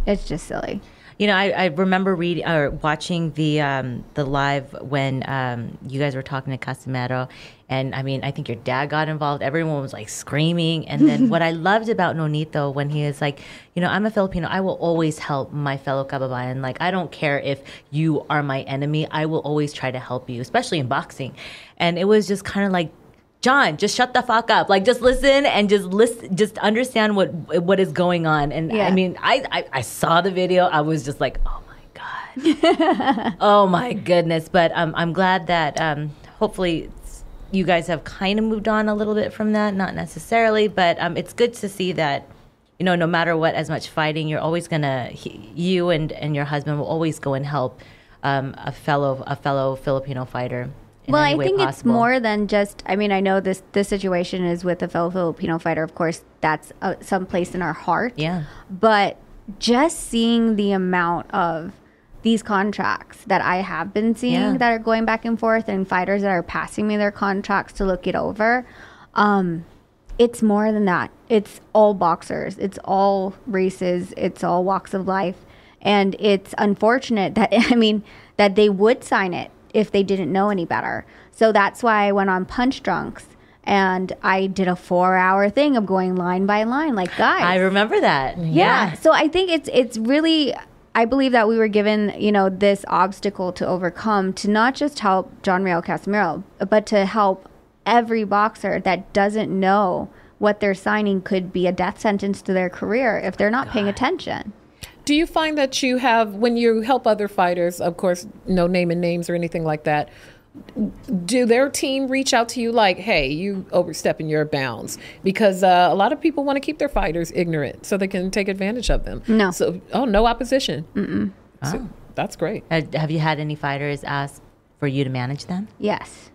it's just silly. You know, I, I remember reading or watching the um, the live when um, you guys were talking to Casimero, and I mean, I think your dad got involved. Everyone was like screaming, and then what I loved about Nonito when he is like, you know, I'm a Filipino. I will always help my fellow kababayan. Like, I don't care if you are my enemy. I will always try to help you, especially in boxing. And it was just kind of like John, just shut the fuck up. Like, just listen and just listen, just understand what what is going on. And Yeah. I mean, I, I I saw the video. I was just like, oh my god, oh my goodness. But um, I'm glad that um, hopefully you guys have kind of moved on a little bit from that. Not necessarily, but um, it's good to see that. You know, no matter what, as much fighting, you're always gonna. He, you and and your husband will always go and help um, a fellow a fellow Filipino fighter. Well, I think it's more than just. I mean, I know this this situation is with a fellow Filipino fighter. Of course, that's uh, someplace in our heart. Yeah. But just seeing the amount of these contracts that I have been seeing Yeah. that are going back and forth, and fighters that are passing me their contracts to look it over, um, it's more than that. It's all boxers. It's all races. It's all walks of life, and it's unfortunate that I mean that they would sign it if they didn't know any better. So that's why I went on Punch Drunks. And I did a four-hour thing of going line by line, like guys. I remember that. Yeah. So I think it's it's really I believe that we were given, you know, this obstacle to overcome to not just help John Riel Casimero, but to help every boxer that doesn't know what they're signing could be a death sentence to their career if they're not paying attention. Do you find that you have, when you help other fighters, of course, no naming names or anything like that, do their team reach out to you like, hey, you overstepping your bounds? Because uh, a lot of people want to keep their fighters ignorant so they can take advantage of them. No. So, oh, no opposition. Mm-mm. So, that's great. Uh, have you had any fighters ask for you to manage them? Yes.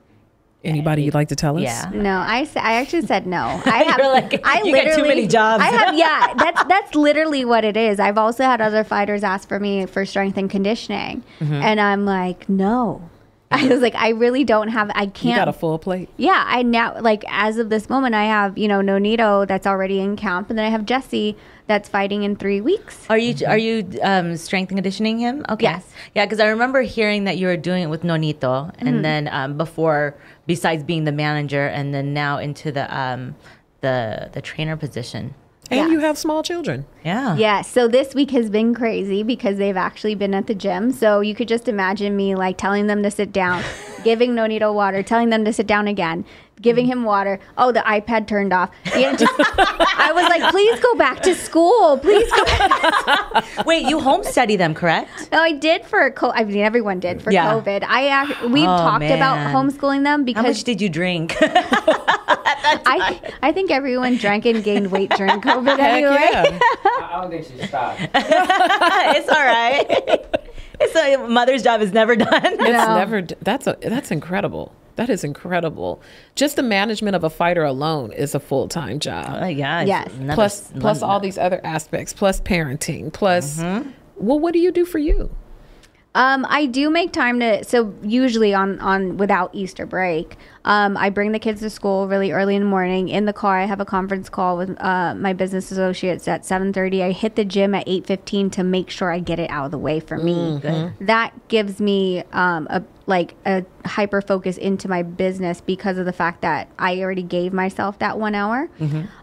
Anybody you'd like to tell us? Yeah. No, I, sa- I actually said no. I have You're like, I "You got too many jobs." I have yeah, that's that's literally what it is. I've also had other fighters ask for me for strength and conditioning. Mm-hmm. And I'm like, "No. I was like, I really don't have. I can't. You got a full plate. yeah, I now like as of this moment, I have you know Nonito that's already in camp, and then I have Jesse that's fighting in three weeks. Are you are you um, strength and conditioning him? Okay. Yes. Yeah, because I remember hearing that you were doing it with Nonito, and then um, before, besides being the manager, and then now into the um, the the trainer position. And Yeah. you have small children. Yeah. Yeah, so this week has been crazy because they've actually been at the gym. So you could just imagine me like telling them to sit down, giving Nonito water, telling them to sit down again, giving him water. Oh, the iPad turned off. Just, I was like, please go back to school. Please go back. Wait, you home study them, correct? No, I did for co- I mean everyone did for Yeah. COVID. I ac- we've Oh, talked about homeschooling them because. How much did you drink? I I think everyone drank and gained weight during COVID Heck anyway. yeah. I don't think she stopped. it's all right. It's a mother's job is never done. It's No. never. That's a. That's incredible. That is incredible. Just the management of a fighter alone is a full time job. Uh, yeah. it's Yes. another- plus, plus all these other aspects. Plus parenting. Plus, Mm-hmm. well, what do you do for you? Um, I do make time to. So usually on on without Easter break, um, I bring the kids to school really early in the morning. In the car, I have a conference call with uh, my business associates at seven thirty. I hit the gym at eight fifteen to make sure I get it out of the way for me. Good. That gives me um, a like a hyper focus into my business because of the fact that I already gave myself that one hour.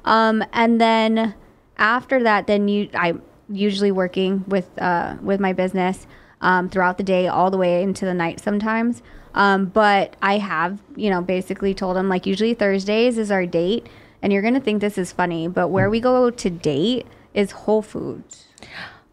Um, and then after that, then you I'm usually working with uh, with my business um, throughout the day, all the way into the night sometimes. Um, but I have, you know, basically told him like usually Thursdays is our date, and you're gonna think this is funny, but where we go to date is Whole Foods.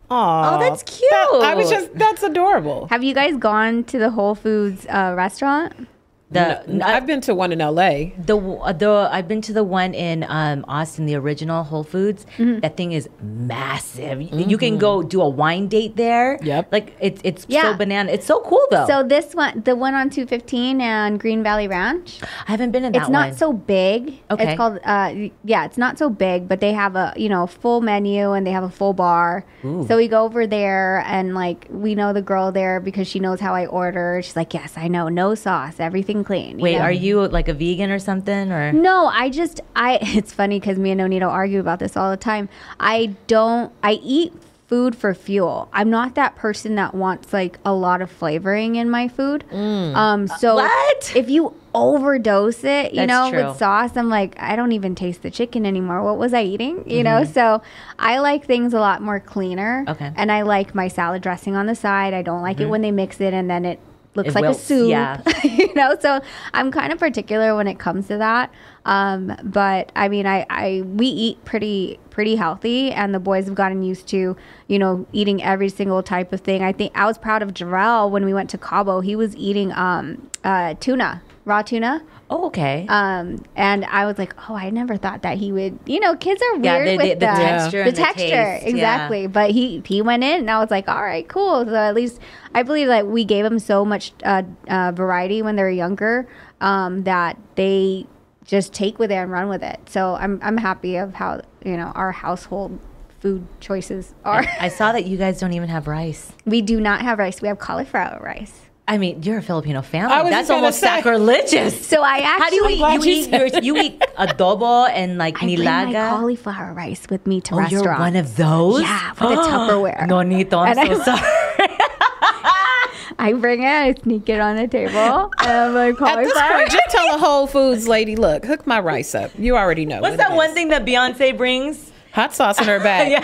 Oh, that's cute. I was just. That's adorable. Have you guys gone to the Whole Foods uh, restaurant? The No, I've been to one in L.A. the the I've been to the one in um, Austin, the original Whole Foods. Mm-hmm. That thing is massive. Y- You can go do a wine date there. Yep. Like it's it's Yeah. so banana. It's so cool though. So this one, the one on 215 and Green Valley Ranch, I haven't been in that one. it's not one. so big. Okay. It's called, uh, yeah, it's not so big, but they have a, you know, full menu and they have a full bar. So we go over there and like, we know the girl there because she knows how I order. She's like, yes, I know. No sauce, everything clean. Wait, know? are you like a vegan or something or? No, I just I it's funny because me and Nonito argue about this all the time. I don't I eat food for fuel. I'm not that person that wants like a lot of flavoring in my food. Um so What? if you overdose it, you That's know, true. with sauce, I'm like, I don't even taste the chicken anymore. What was I eating? You know, so I like things a lot more cleaner. Mm-hmm. Okay. Mm-hmm. And I like my salad dressing on the side. I don't like it when they mix it and then it looks It like wilts, a soup. yeah. you know, so I'm kind of particular when it comes to that. Um, but I mean, I, I we eat pretty pretty healthy, and the boys have gotten used to you know eating every single type of thing. I think I was proud of Jarrell when we went to Cabo. He was eating um, uh, tuna, raw tuna. Oh, okay. Um, and I was like, oh, I never thought that he would. You know, kids are yeah, weird the, with the, the the, texture. the and texture taste, yeah. exactly but he he went in and i was like all right cool so at least i believe that we gave them so much uh, uh, variety when they were younger um, that they just take with it and run with it so i'm i'm happy of how you know our household food choices are I saw that you guys don't even have rice. we do not have rice we have cauliflower rice I mean, you're a Filipino family. That's almost say. sacrilegious. so i actually How do you eat? You you eat, your, you eat adobo and like I bring my cauliflower rice with me to Oh, restaurants. you're one of those? Yeah, with a Tupperware. No, Nito, I'm And so I- sorry. I bring it, I sneak it on the table, and I'm like, At this cauliflower. point, just tell a Whole Foods lady, look, hook my rice up. You already know. What's what that one is. thing that Beyonce brings? Hot sauce in her bag.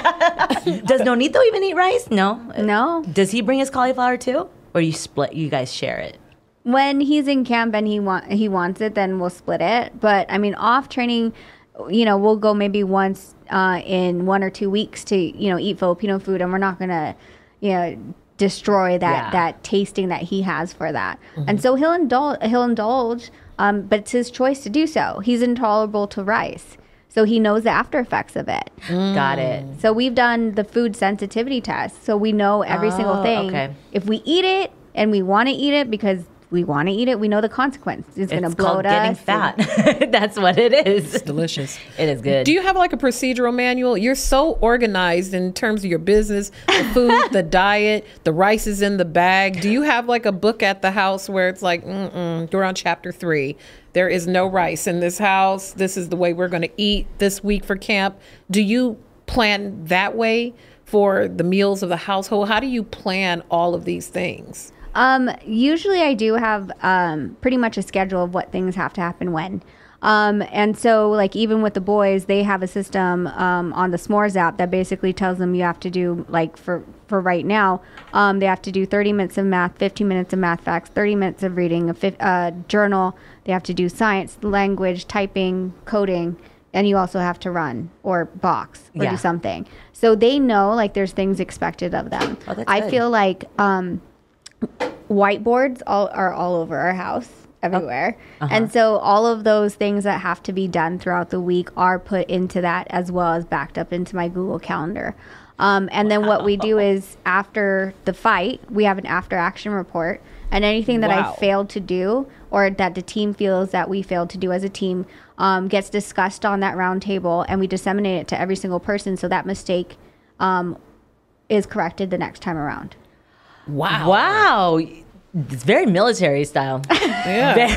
Does Nonito even eat rice? No. No. Does he bring his cauliflower too? Or you split, you guys share it? when he's in camp and he want he wants it, then we'll split it. But I mean, off training, you know, we'll go maybe once uh, in one or two weeks to you know eat Filipino food, and we're not gonna, you know, destroy that Yeah. Mm-hmm. that tasting that he has for that. And so he'll indulge. He'll indulge, um, but it's his choice to do so. He's intolerable to rice. So he knows the after effects of it. Got it. Mm. So we've done the food sensitivity test. So we know every single Oh, thing. okay. If we eat it and we want to eat it because we want to eat it. We know the consequence. It's, going to It's called bloat getting us. fat. That's what it is. it is. Delicious. It is good. Do you have like a procedural manual? You're so organized in terms of your business, the food, the diet, the rice is in the bag. Do you have like a book at the house where it's like, mm-mm, we're on chapter three. There is no rice in this house. This is the way we're going to eat this week for camp. Do you plan that way for the meals of the household? How do you plan all of these things? Um, usually I do have um, pretty much a schedule of what things have to happen when. Um, and so, like, even with the boys, they have a system um, on the S'mores app that basically tells them you have to do, like, for, for right now, um, they have to do 30 minutes of math, 15 minutes of math facts, 30 minutes of reading, a fif- uh, journal. They have to do science, language, typing, coding, and you also have to run or box or Yeah. do something. So they know, like, there's things expected of them. Oh, I good. feel like, um, whiteboards all are all over our house everywhere. and so all of those things that have to be done throughout the week are put into that as well as backed up into my google calendar. Um, and then what we do is after the fight we have an after action report. And anything that Wow. i failed to do or that the team feels that we failed to do as a team um, gets discussed on that round table and we disseminate it to every single person so that mistake um, is corrected the next time around Wow. Wow. It's very military style. Yeah.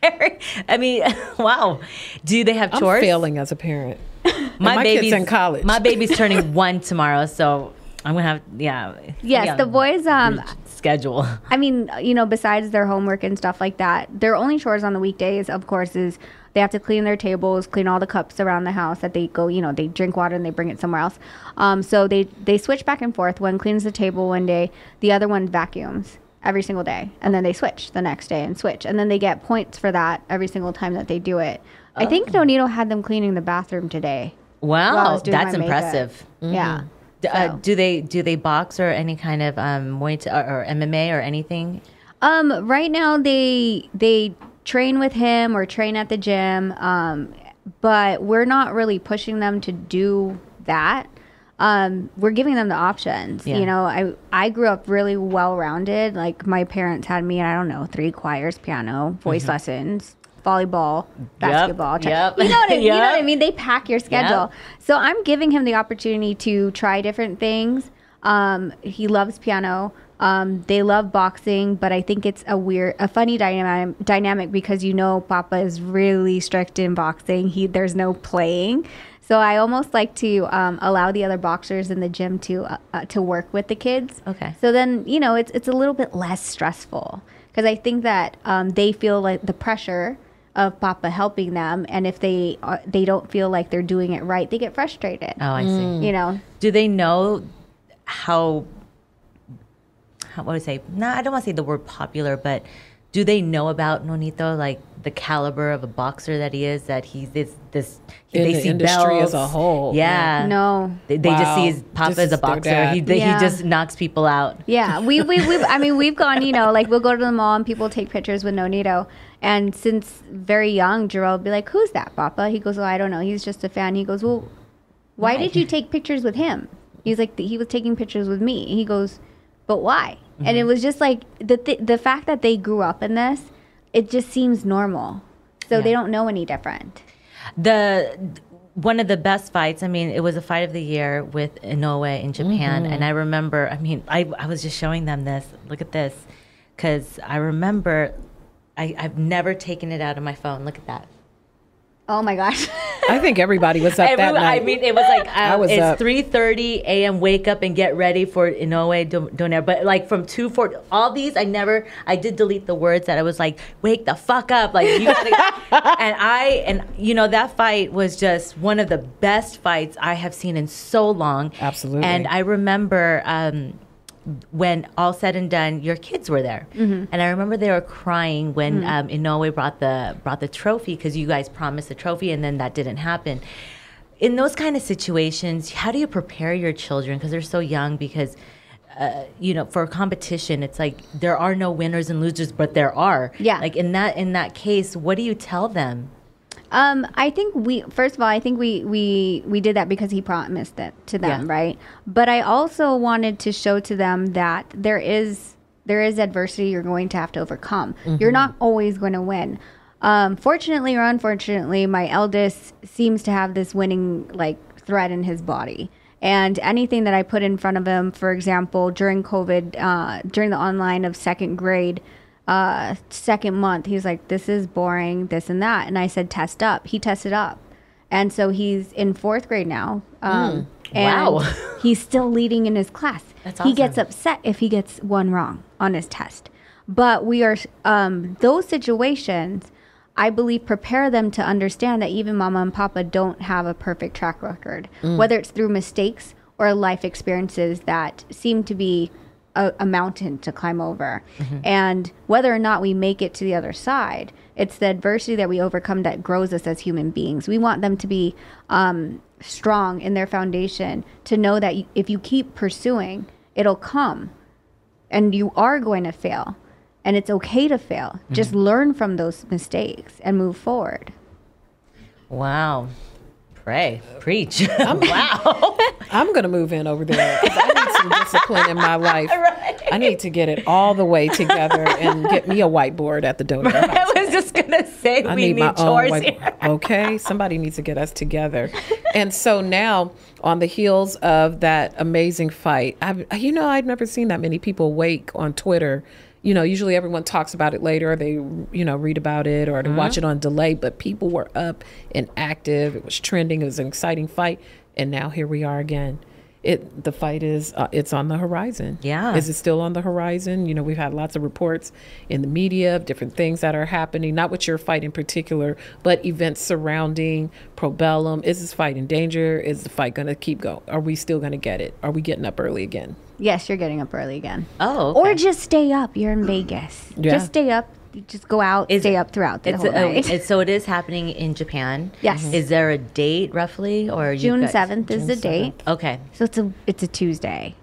Very, I mean, wow. Do they have I'm chores? failing as a parent. my kid's in college. My baby's turning one tomorrow, so I'm gonna have yeah. yes yeah, the boys um, schedule. I mean, you know, besides their homework and stuff like that, their only chores on the weekdays, of course, is they have to clean their tables, clean all the cups around the house that they go, you know, they drink water and they bring it somewhere else. Um, so they they switch back and forth. One cleans the table one day, the other one vacuums every single day, and then they switch the next day and switch, and then they get points for that every single time that they do it. I think Nonito had them cleaning the bathroom today. Wow, that's impressive. Yeah. D- uh, do they do they box or any kind of um Muay Thai or, or MMA or anything? Um, right now they they train with him or train at the gym. Um, but we're not really pushing them to do that. Um, we're giving them the options. Yeah. You know, I I grew up really well rounded. Like my parents had me, I don't know, three choirs, piano, voice lessons, volleyball, basketball. tra- yep, You know what I, you know what I mean? They pack your schedule. So I'm giving him the opportunity to try different things. Um, he loves piano. Um, they love boxing, but I think it's a weird, a funny dynamic, dynamic because you know Papa is really strict in boxing. He there's no playing, so I almost like to um, allow the other boxers in the gym to uh, uh, to work with the kids. Okay. So then you know it's it's a little bit less stressful because I think that um, they feel like the pressure of Papa helping them, and if they are, they don't feel like they're doing it right, they get frustrated. Oh, I see. Mm. You know, Do they know how? How what would I say? No, I don't want to say the word popular, but do they know about Nonito, like the caliber of a boxer that he is? That he's this this In they the see industry as a whole, Yeah. no. They, they just see his papa This as a boxer. He they, Yeah. he just knocks people out. Yeah, we we we I mean we've gone, you know, like we'll go to the mall and people take pictures with Nonito. And since very young, Jarrell will be like, "Who's that, Papa?" He goes, "Oh, I don't know. He's just a fan." He goes, "Well, why did you take pictures with him?" He's like, "He was taking pictures with me." He goes, "But why?" And mm-hmm. it was just like the th- the fact that they grew up in this, it just seems normal. So they don't know any different. the one of the best fights. I mean, it was a fight of the year with Inoue in Japan, mm-hmm. and I remember. I mean, I I was just showing them this. Look at this, because I remember. I, I've never taken it out of my phone. Look at that. Oh my gosh. I think everybody was up that night. I mean, it was like I um, was it's three thirty a.m. Wake up and get ready for Inoue Do- Donaire. But like from two four, all these I never. I did delete the words that I was like, wake the fuck up, like you gotta. and I and you know that fight was just one of the best fights I have seen in so long. Absolutely. And I remember. Um, when all said and done, your kids were there, Mm-hmm. and I remember they were crying when Mm. um, Inoue brought the brought the trophy because you guys promised the trophy, and then that didn't happen. In those kind of situations, how do you prepare your children because they're so young? Because uh, you know, for a competition, it's like there are no winners and losers, but there are. Yeah. Like in that in that case, what do you tell them? Um, I think we first of all, I think we we we did that because he promised it to them, Yeah. right? But I also wanted to show to them that there is there is adversity you're going to have to overcome. You're not always going to win. Um, fortunately or unfortunately, my eldest seems to have this winning like thread in his body. And anything that I put in front of him, for example, during COVID, uh, during the online of second grade, uh, second month, he was like, "This is boring, this and that." And I said, "Test up." He tested up, and so he's in fourth grade now. Um, and Wow. he's still leading in his class. That's He gets upset if he gets one wrong on his test. But we are um, those situations. I believe prepare them to understand that even mama and papa don't have a perfect track record, whether it's through mistakes or life experiences that seem to be a, a mountain to climb over. And whether or not we make it to the other side, it's the adversity that we overcome that grows us as human beings. We want them to be um, strong in their foundation, to know that if you keep pursuing, it'll come and you are going to fail. And it's okay to fail. Just learn from those mistakes and move forward. Wow. Pray. Preach. I'm, wow. I'm gonna move in over there. I need some discipline in my life. I need to get it all the way together and get me a whiteboard at the Donaire house. I was just gonna say I we need, need, my own chores white- here. Okay, somebody needs to get us together. And so now, on the heels of that amazing fight, I, you know, I've never seen that many people wake on Twitter. You know, usually everyone talks about it later, or they, you know, read about it, or they mm-hmm. watch it on delay. But people were up and active. It was trending. It was an exciting fight, and now here we are again. It the fight is uh, it's on the horizon. Yeah. is it still on the horizon? You know, we've had lots of reports in the media of different things that are happening, not with your fight in particular, but events surrounding Probellum. Is this fight in danger? Is the fight going to keep going? Are we still going to get it? Are we getting up early again? Yes, you're getting up early again. Oh, Or just stay up. You're in Vegas. Yeah. Just stay up. Just go out, Is stay it- up throughout the It's whole a, oh, night. it's- so it is happening in Japan. Yes. Mm-hmm. Is there a date roughly, or June 7th is the date. Okay. So it's a it's a Tuesday.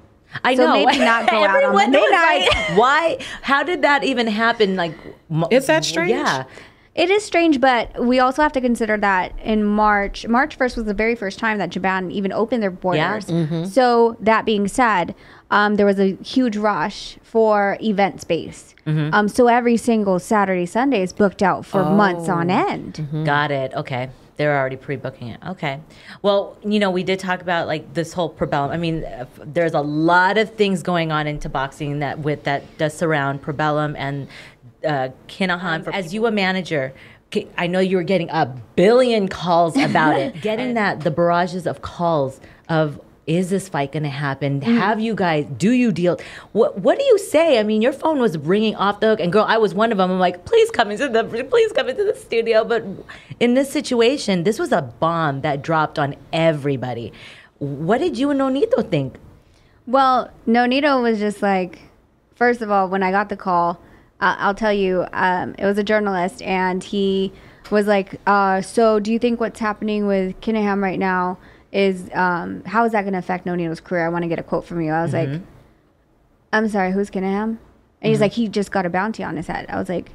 I So know. maybe not go out on Everyone Monday night. Why? How did that even happen? Like, mo- Is that strange? Yeah. It is strange, but we also have to consider that in March, March 1st was the very first time that Japan even opened their borders. Mm-hmm. So, that being said, um, there was a huge rush for event space. Mm-hmm. Um, so, every single Saturday, Sunday is booked out for months on Oh. end. Mm-hmm. Got it. Okay. They're already pre-booking it. Okay. Well, you know, we did talk about like this whole Probellum. I mean, uh, there's a lot of things going on into boxing that with that does surround Probellum and uh, Kinahan. As you a manager, I know you were getting a billion calls about it. getting that the barrages of calls of is this fight going to happen? Have you guys? Do you deal? What What do you say? I mean, your phone was ringing off the hook, and girl, I was one of them. I'm like, please come into the, please come into the studio. But in this situation, this was a bomb that dropped on everybody. What did you and Nonito think? Well, Nonito was just like, first of all, when I got the call, uh, I'll tell you, um, it was a journalist, and he was like, uh, "So, do you think what's happening with Kinahan right now is um, how is that going to affect Nonito's career? I want to get a quote from you." I was like, "I'm sorry, who's Kinahan?" And he's like, "He just got a bounty on his head." I was like.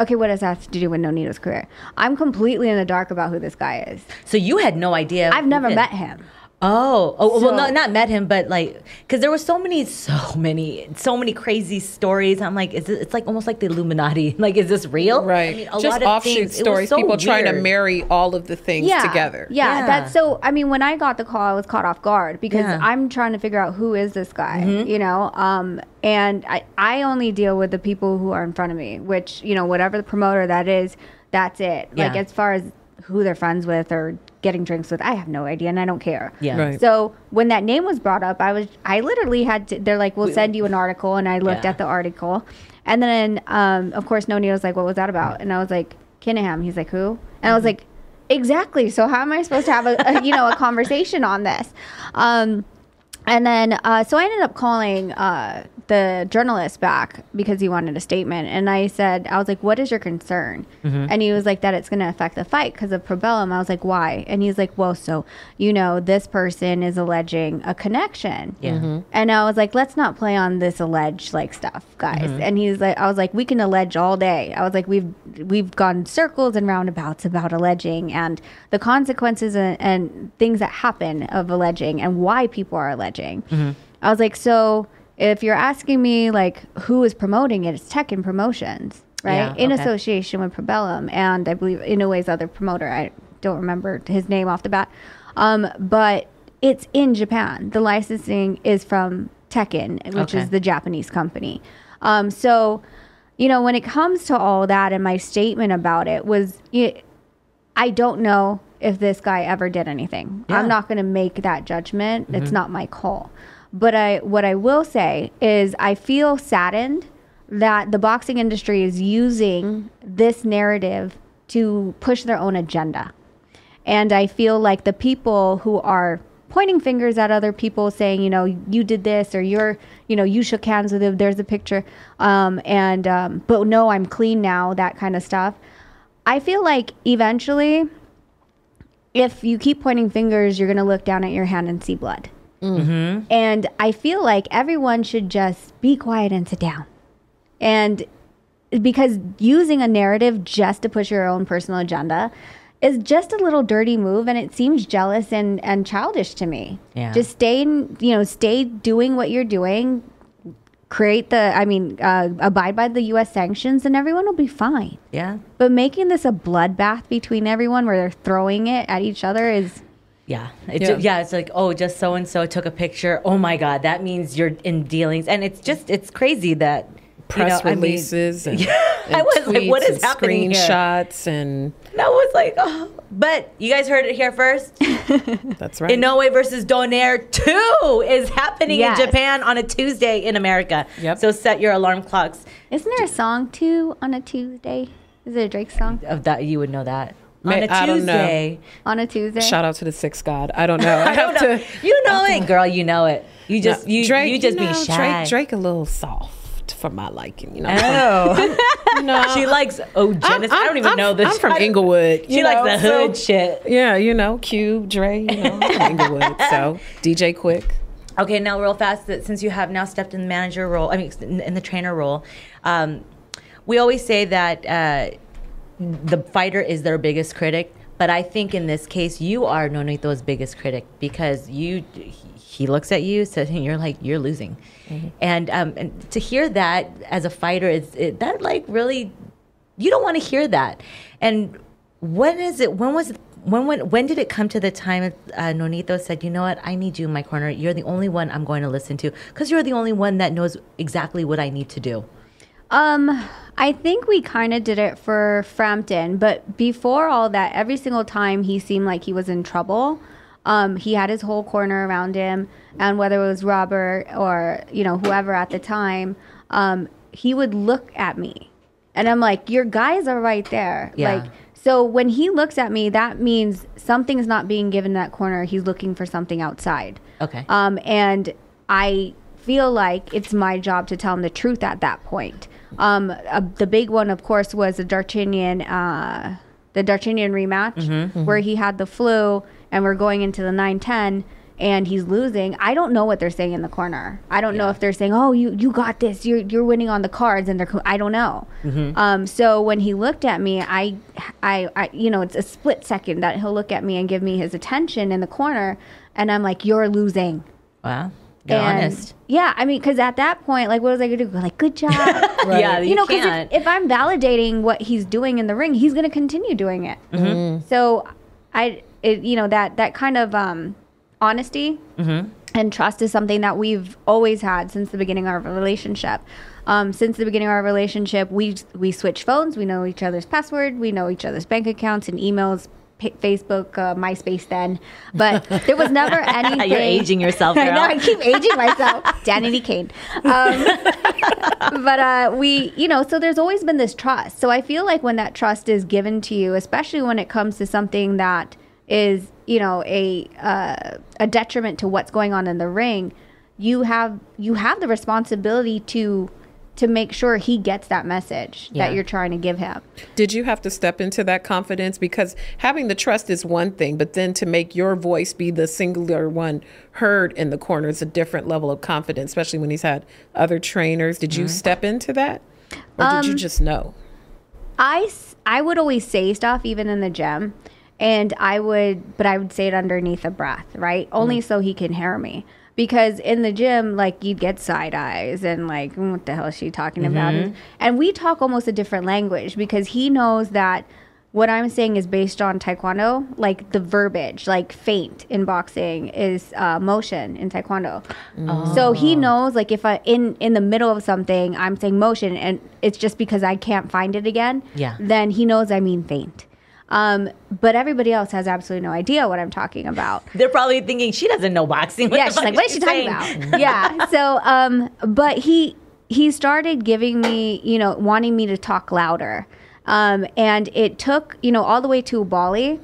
Okay, what does that have to do with Nonito's career? I'm completely in the dark about who this guy is. So you had no idea. I've never met him. Oh, oh well, So- not not met him, but like, because there were so many, so many, so many crazy stories. I'm like, is it, it's like almost like the Illuminati. Like, is this real? Right. I mean, a Just lot of offshoot things- stories. so people trying to marry all of the things together. Yeah, Yeah. that's so. I mean, when I got the call, I was caught off guard because Yeah. Mm-hmm. I'm trying to figure out who is this guy, you know. Um, and I I only deal with the people who are in front of me, which you know, whatever the promoter that is, that's it. Like as far as who they're friends with or getting drinks with, I have no idea, and I don't care. Yeah. Right. So when that name was brought up, I was I literally had to. They're like, "We'll send you an article," and I looked Yeah. at the article, and then um, of course Noni was like, "What was that about?" And I was like, "Kinahan." He's like, "Who?" And I was like, "Exactly." So how am I supposed to have a, a you know a conversation on this? Um, and then uh, so I ended up calling uh, the journalist back because he wanted a statement, and I said, I was like, "What is your concern?" Mm-hmm. And he was like, "That it's going to affect the fight because of Probellum." I was like, "Why?" And he's like, "Well, so you know, this person is alleging a connection." Yeah. Mm-hmm. And I was like, let's not play on this alleged like stuff, guys. Mm-hmm. And he's like, I was like, we can allege all day. I was like, we've we've gone circles and roundabouts about alleging and the consequences and, and things that happen of alleging and why people are alleging. I was like, so if you're asking me like who is promoting it, it's Teiken Promotions, right? Yeah, In okay. association with Probellum and I believe Inoue's other promoter. I don't remember his name off the bat. Um, but it's in Japan. The licensing is from Teiken, which Okay. is the Japanese company. Um, so, you know, when it comes to all that, and my statement about it was, it, I don't know if this guy ever did anything. Yeah. I'm not going to make that judgment. It's not my call. But I, what I will say is, I feel saddened that the boxing industry is using this narrative to push their own agenda. And I feel like the people who are pointing fingers at other people saying, you know, you did this or you're, you know, you shook hands with him, there's a picture. Um, and, um, but no, I'm clean now, that kind of stuff. I feel like eventually, if you keep pointing fingers, you're going to look down at your hand and see blood. And I feel like everyone should just be quiet and sit down. And because using a narrative just to push your own personal agenda is just a little dirty move and it seems jealous and, and childish to me. Yeah. Just stay in, you know, stay doing what you're doing, create the, I mean, uh, abide by the US sanctions and everyone will be fine. Yeah. But making this a bloodbath between everyone where they're throwing it at each other is Yeah. It Yeah. ju- yeah. It's like, oh, just so and so took a picture. Oh my God, that means you're in dealings. And it's just, it's crazy that you Press know, I mean, releases and, I was like, what is tweets and happening here? screenshots and that was like, oh. But you guys heard it here first. that's right. Inoue versus Donaire 2 is happening Yes. in Japan on a Tuesday in America. Yep. So set your alarm clocks. Isn't there a song too on a Tuesday? Is it a Drake song? Of that, you would know that. May- on a I don't know. Tuesday. On a Tuesday? Shout out to the six god. I don't know. I, I have don't know. to. You know it, girl. You know it. You just, No, you, Drake, you just know, be shy. Drake, Drake a little soft for my liking. You know. Oh. you know. she likes oh Genesis. I don't even I'm- know this. I'm from Inglewood. She you likes the hood so- shit. Yeah, you know, Cube, Dre, you know, from Inglewood. So DJ Quik. Okay, now real fast, that since you have now stepped in the manager role, I mean, in, in the trainer role, um, we always say that uh, the fighter is their biggest critic. But I think in this case, you are Nonito's biggest critic because you, he- looks at you, says, and you're like, you're losing. And, um, and to hear that as a fighter, is it, that like really, you don't want to hear that. And when is it? When was? When when when did it come to the time uh, Nonito said, "You know what? I need you in my corner. You're the only one I'm going to listen to because you're the only one that knows exactly what I need to do." Um, I think we kind of did it for Frampton, but before all that, every single time he seemed like he was in trouble, um, he had his whole corner around him, and whether it was Robert or you know whoever at the time, um, he would look at me, and I'm like, "Your guys are right there." Yeah. Like, so when he looks at me, that means something's not being given that corner. He's looking for something outside. Okay. Um, and I feel like it's my job to tell him the truth at that point. Um, uh, the big one, of course, was the Darchinyan, uh, the Darchinyan rematch, where he had the flu, and we're going into the 9-10, and he's losing. I don't know what they're saying in the corner. I don't know if they're saying, "Oh, you you got this. You're you're winning on the cards," and they're. co- I don't know. Um, so when he looked at me, I, I, I, you know, it's a split second that he'll look at me and give me his attention in the corner, and I'm like, "You're losing." wow, you're And- honest. Yeah, I mean, because at that point, like, what was I gonna do? Like, "Good job." right. Yeah, you, you know, because if, if I'm validating what he's doing in the ring, he's going to continue doing it. Mm-hmm. So, I, it, you know, that that kind of um, honesty Mm-hmm. and trust is something that we've always had since the beginning of our relationship. Um, since the beginning of our relationship, we we switch phones. We know each other's password. We know each other's bank accounts and emails. Facebook, uh, MySpace, then, but there was never anything. You're aging yourself, I know. I keep aging myself. Danity Kane. Um, but uh, we, you know, so there's always been this trust. So I feel like when that trust is given to you, especially when it comes to something that is, you know, a uh, a detriment to what's going on in the ring, you have you have the responsibility to to make sure he gets that message Yeah. that you're trying to give him. Did you have to step into that confidence? Because having the trust is one thing, but then to make your voice be the singular one heard in the corner is a different level of confidence, especially when he's had other trainers. Did you mm-hmm. step into that? Or did you um, just know? I, I would always say stuff even in the gym and I would, but I would say it underneath a breath, right? Only mm-hmm. so he can hear me. Because in the gym, like you'd get side eyes and like, "Mm, what the hell is she talking about? And, and we talk almost a different language because he knows that what I'm saying is based on Taekwondo, like the verbiage, like feint in boxing is uh, motion in Taekwondo. So he knows, like if I in in the middle of something, I'm saying motion, and it's just because I can't find it again. Yeah. Then he knows I mean feint. Um, but everybody else has absolutely no idea what I'm talking about They're probably thinking she doesn't know boxing. What yeah, she's like, what is she talking saying?" about? yeah. So, um, but he he started giving me, you know, wanting me to talk louder, um, and it took, you know, all the way to Bali,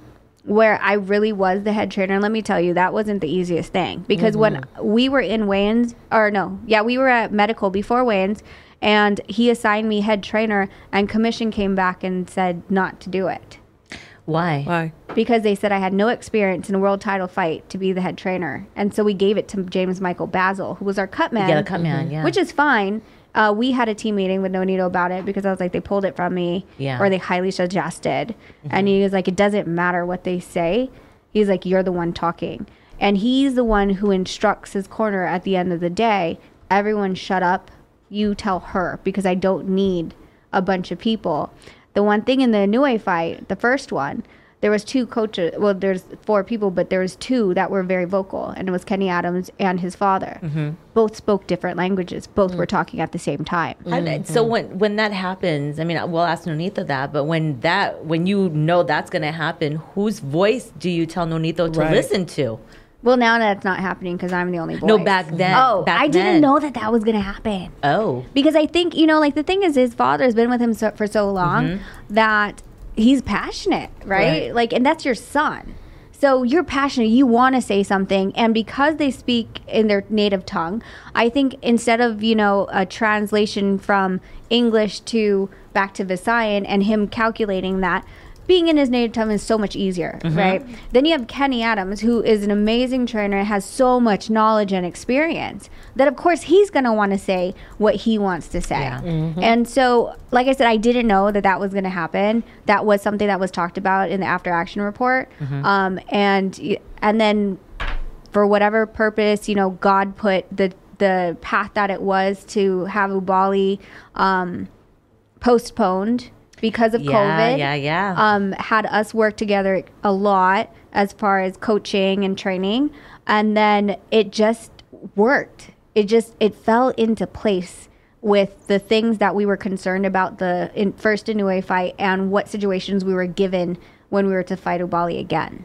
where I really was the head trainer. And let me tell you, that wasn't the easiest thing because when we were in weigh-ins, or no, yeah, we were at medical before weigh-ins. And he assigned me head trainer, and commission came back and said not to do it Why? Why? because they said I had no experience in a world title fight to be the head trainer. And so we gave it to James Michael Basil, who was our cut man. Yeah, cut man, yeah. Which is fine. Uh, we had a team meeting with Nonito about it because I was like, they pulled it from me. Yeah. Mm-hmm. Or they highly suggested. And he was like, it doesn't matter what they say. He's like, you're the one talking. And he's the one who instructs his corner at the end of the day. Everyone shut up. You tell her because I don't need a bunch of people. The one thing in the Inoue fight, the first one, there was two coaches. Well, there's four people, but there was two that were very vocal, and it was Kenny Adams and his father. Mm-hmm. Both spoke different languages. Both were mm. talking at the same time. And mm-hmm. so when when that happens, I mean, we'll ask Nonito that, but when that when you know that's going to happen, whose voice do you tell Nonito to Right. listen to? Well, now that's not happening because I'm the only boy. No, back then. Oh, back I didn't then. know that that was gonna happen. Oh, because I think you know, like the thing is, his father has been with him so, for so long mm-hmm. that he's passionate, right? Right. Like, and that's your son. So you're passionate. You want to say something, and because they speak in their native tongue, I think instead of you know a translation from English to back to Visayan and him calculating that. Being in his native tongue is so much easier, right? Then you have Kenny Adams, who is an amazing trainer, has so much knowledge and experience that, of course, he's going to want to say what he wants to say. Yeah. And so, like I said, I didn't know that that was going to happen. That was something that was talked about in the after action report. Um, and and then, for whatever purpose, you know, God put the the path that it was to have Oubaali um, postponed because of yeah, COVID yeah, yeah. um, had us work together a lot as far as coaching and training and then it just worked it just it fell into place with the things that we were concerned about the in, first Inoue fight and what situations we were given when we were to fight Oubaali again.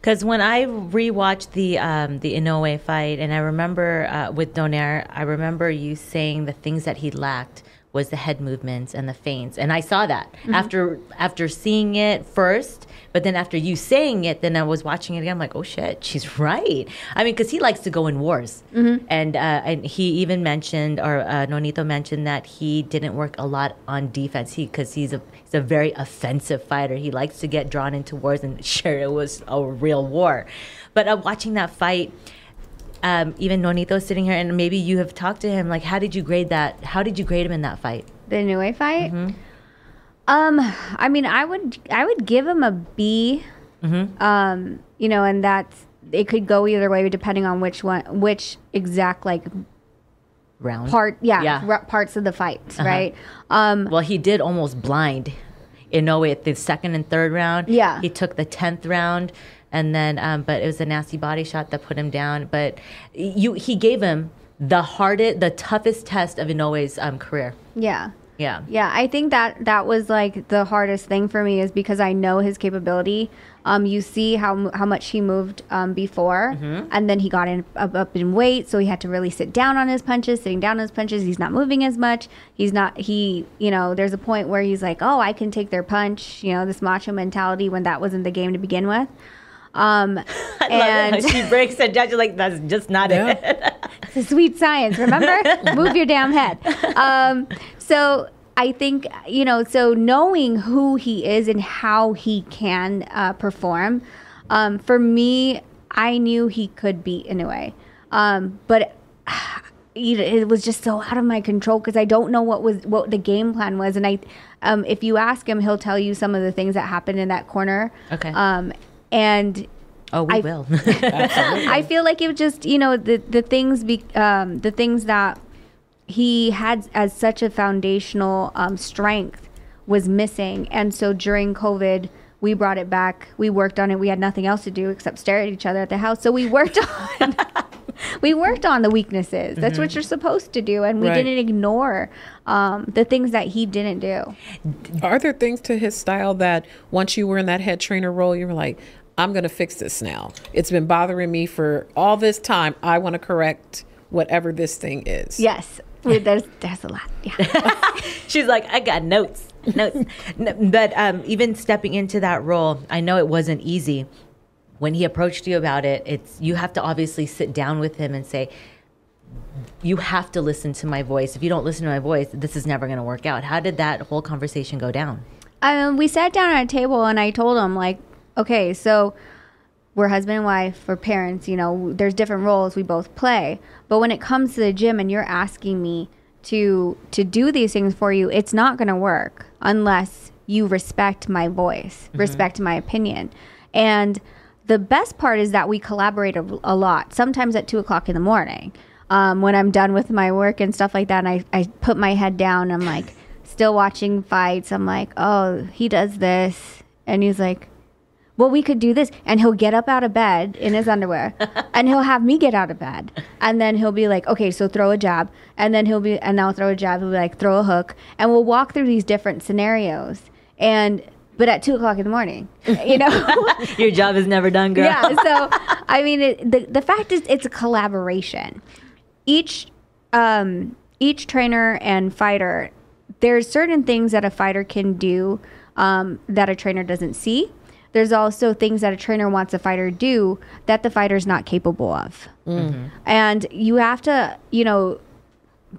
Because when I rewatched the um, the Inoue fight, and I remember uh, with Donaire, I remember you saying the things that he lacked was the head movements and the feints, and I saw that after after seeing it first. But then after you saying it, then I was watching it again. I'm like, oh shit, she's right. I mean, because he likes to go in wars, and uh, and he even mentioned, or uh, Nonito mentioned that he didn't work a lot on defense. He because he's a he's a very offensive fighter. He likes to get drawn into wars, and sure, it was a real war. But uh, watching that fight, um, even Nonito sitting here, and maybe you have talked to him. Like, how did you grade that? How did you grade him in that fight? The Inoue fight. Um, I mean, I would I would give him a B. Um, you know, and that's it could go either way depending on which one, which exact like Round part, yeah, Yeah. r- parts of the fight, right? Um, Well, he did almost blind. You know, at the second and third round. Yeah. He took the tenth round, and then, um, but it was a nasty body shot that put him down. But you, he gave him the hardest, the toughest test of Inoue's um, career. yeah. Yeah. Yeah, I think that that was like the hardest thing for me is because I know his capability. Um, you see how how much he moved um, before, and then he got in up, up in weight, so he had to really sit down on his punches. Sitting down on his punches, he's not moving as much. He's not he you know. There's a point where he's like, oh, I can take their punch. You know, this macho mentality when that wasn't the game to begin with. Um, I love and it. She breaks it down. She's like, that's just not Yeah. it. It's a sweet science, remember? Move your damn head. Um, so I think, you know, so knowing who he is and how he can uh, perform, um, for me, I knew he could beat Inoue. Um, but you know, it was just so out of my control because I don't know what was what the game plan was. And I, um, if you ask him, he'll tell you some of the things that happened in that corner. Okay. Um, and oh, we I- will. I feel like it was just you know the the things be, um, the things that he had as such a foundational um, strength was missing, and so during COVID. We brought it back. We worked on it. We had nothing else to do except stare at each other at the house. So we worked on we worked on the weaknesses. That's what you're supposed to do, and we Right. didn't ignore um, the things that he didn't do. Are there things to his style that once you were in that head trainer role, you were like, I'm going to fix this now? It's been bothering me for all this time. I want to correct whatever this thing is. Yes, there's there's a lot. Yeah. She's like, I got notes, notes. But um, even stepping into that role, I know it wasn't easy. When he approached you about it, it's you have to obviously sit down with him and say, you have to listen to my voice. If you don't listen to my voice, this is never going to work out. How did that whole conversation go down? um, we sat down at a table and I told him like, okay, so we're husband and wife, we're parents. You know, there's different roles we both play. But when it comes to the gym and you're asking me to to do these things for you, it's not going to work unless you respect my voice, respect my opinion, and the best part is that we collaborate a, a lot. Sometimes at two o'clock in the morning, um, when I'm done with my work and stuff like that, and I I put my head down. I'm like still watching fights. I'm like, oh, he does this, and he's like, well, we could do this. And he'll get up out of bed in his underwear and he'll have me get out of bed. And then he'll be like, okay, so throw a jab. And then he'll be, and I'll throw a jab. He'll be like, throw a hook. And we'll walk through these different scenarios. And, but at two o'clock in the morning, you know? Your job is never done, girl. yeah. So, I mean, it, the, the fact is, it's a collaboration. Each, um, each trainer and fighter, there's certain things that a fighter can do um, that a trainer doesn't see. There's also things that a trainer wants a fighter do that the fighter's not capable of. And you have to, you know,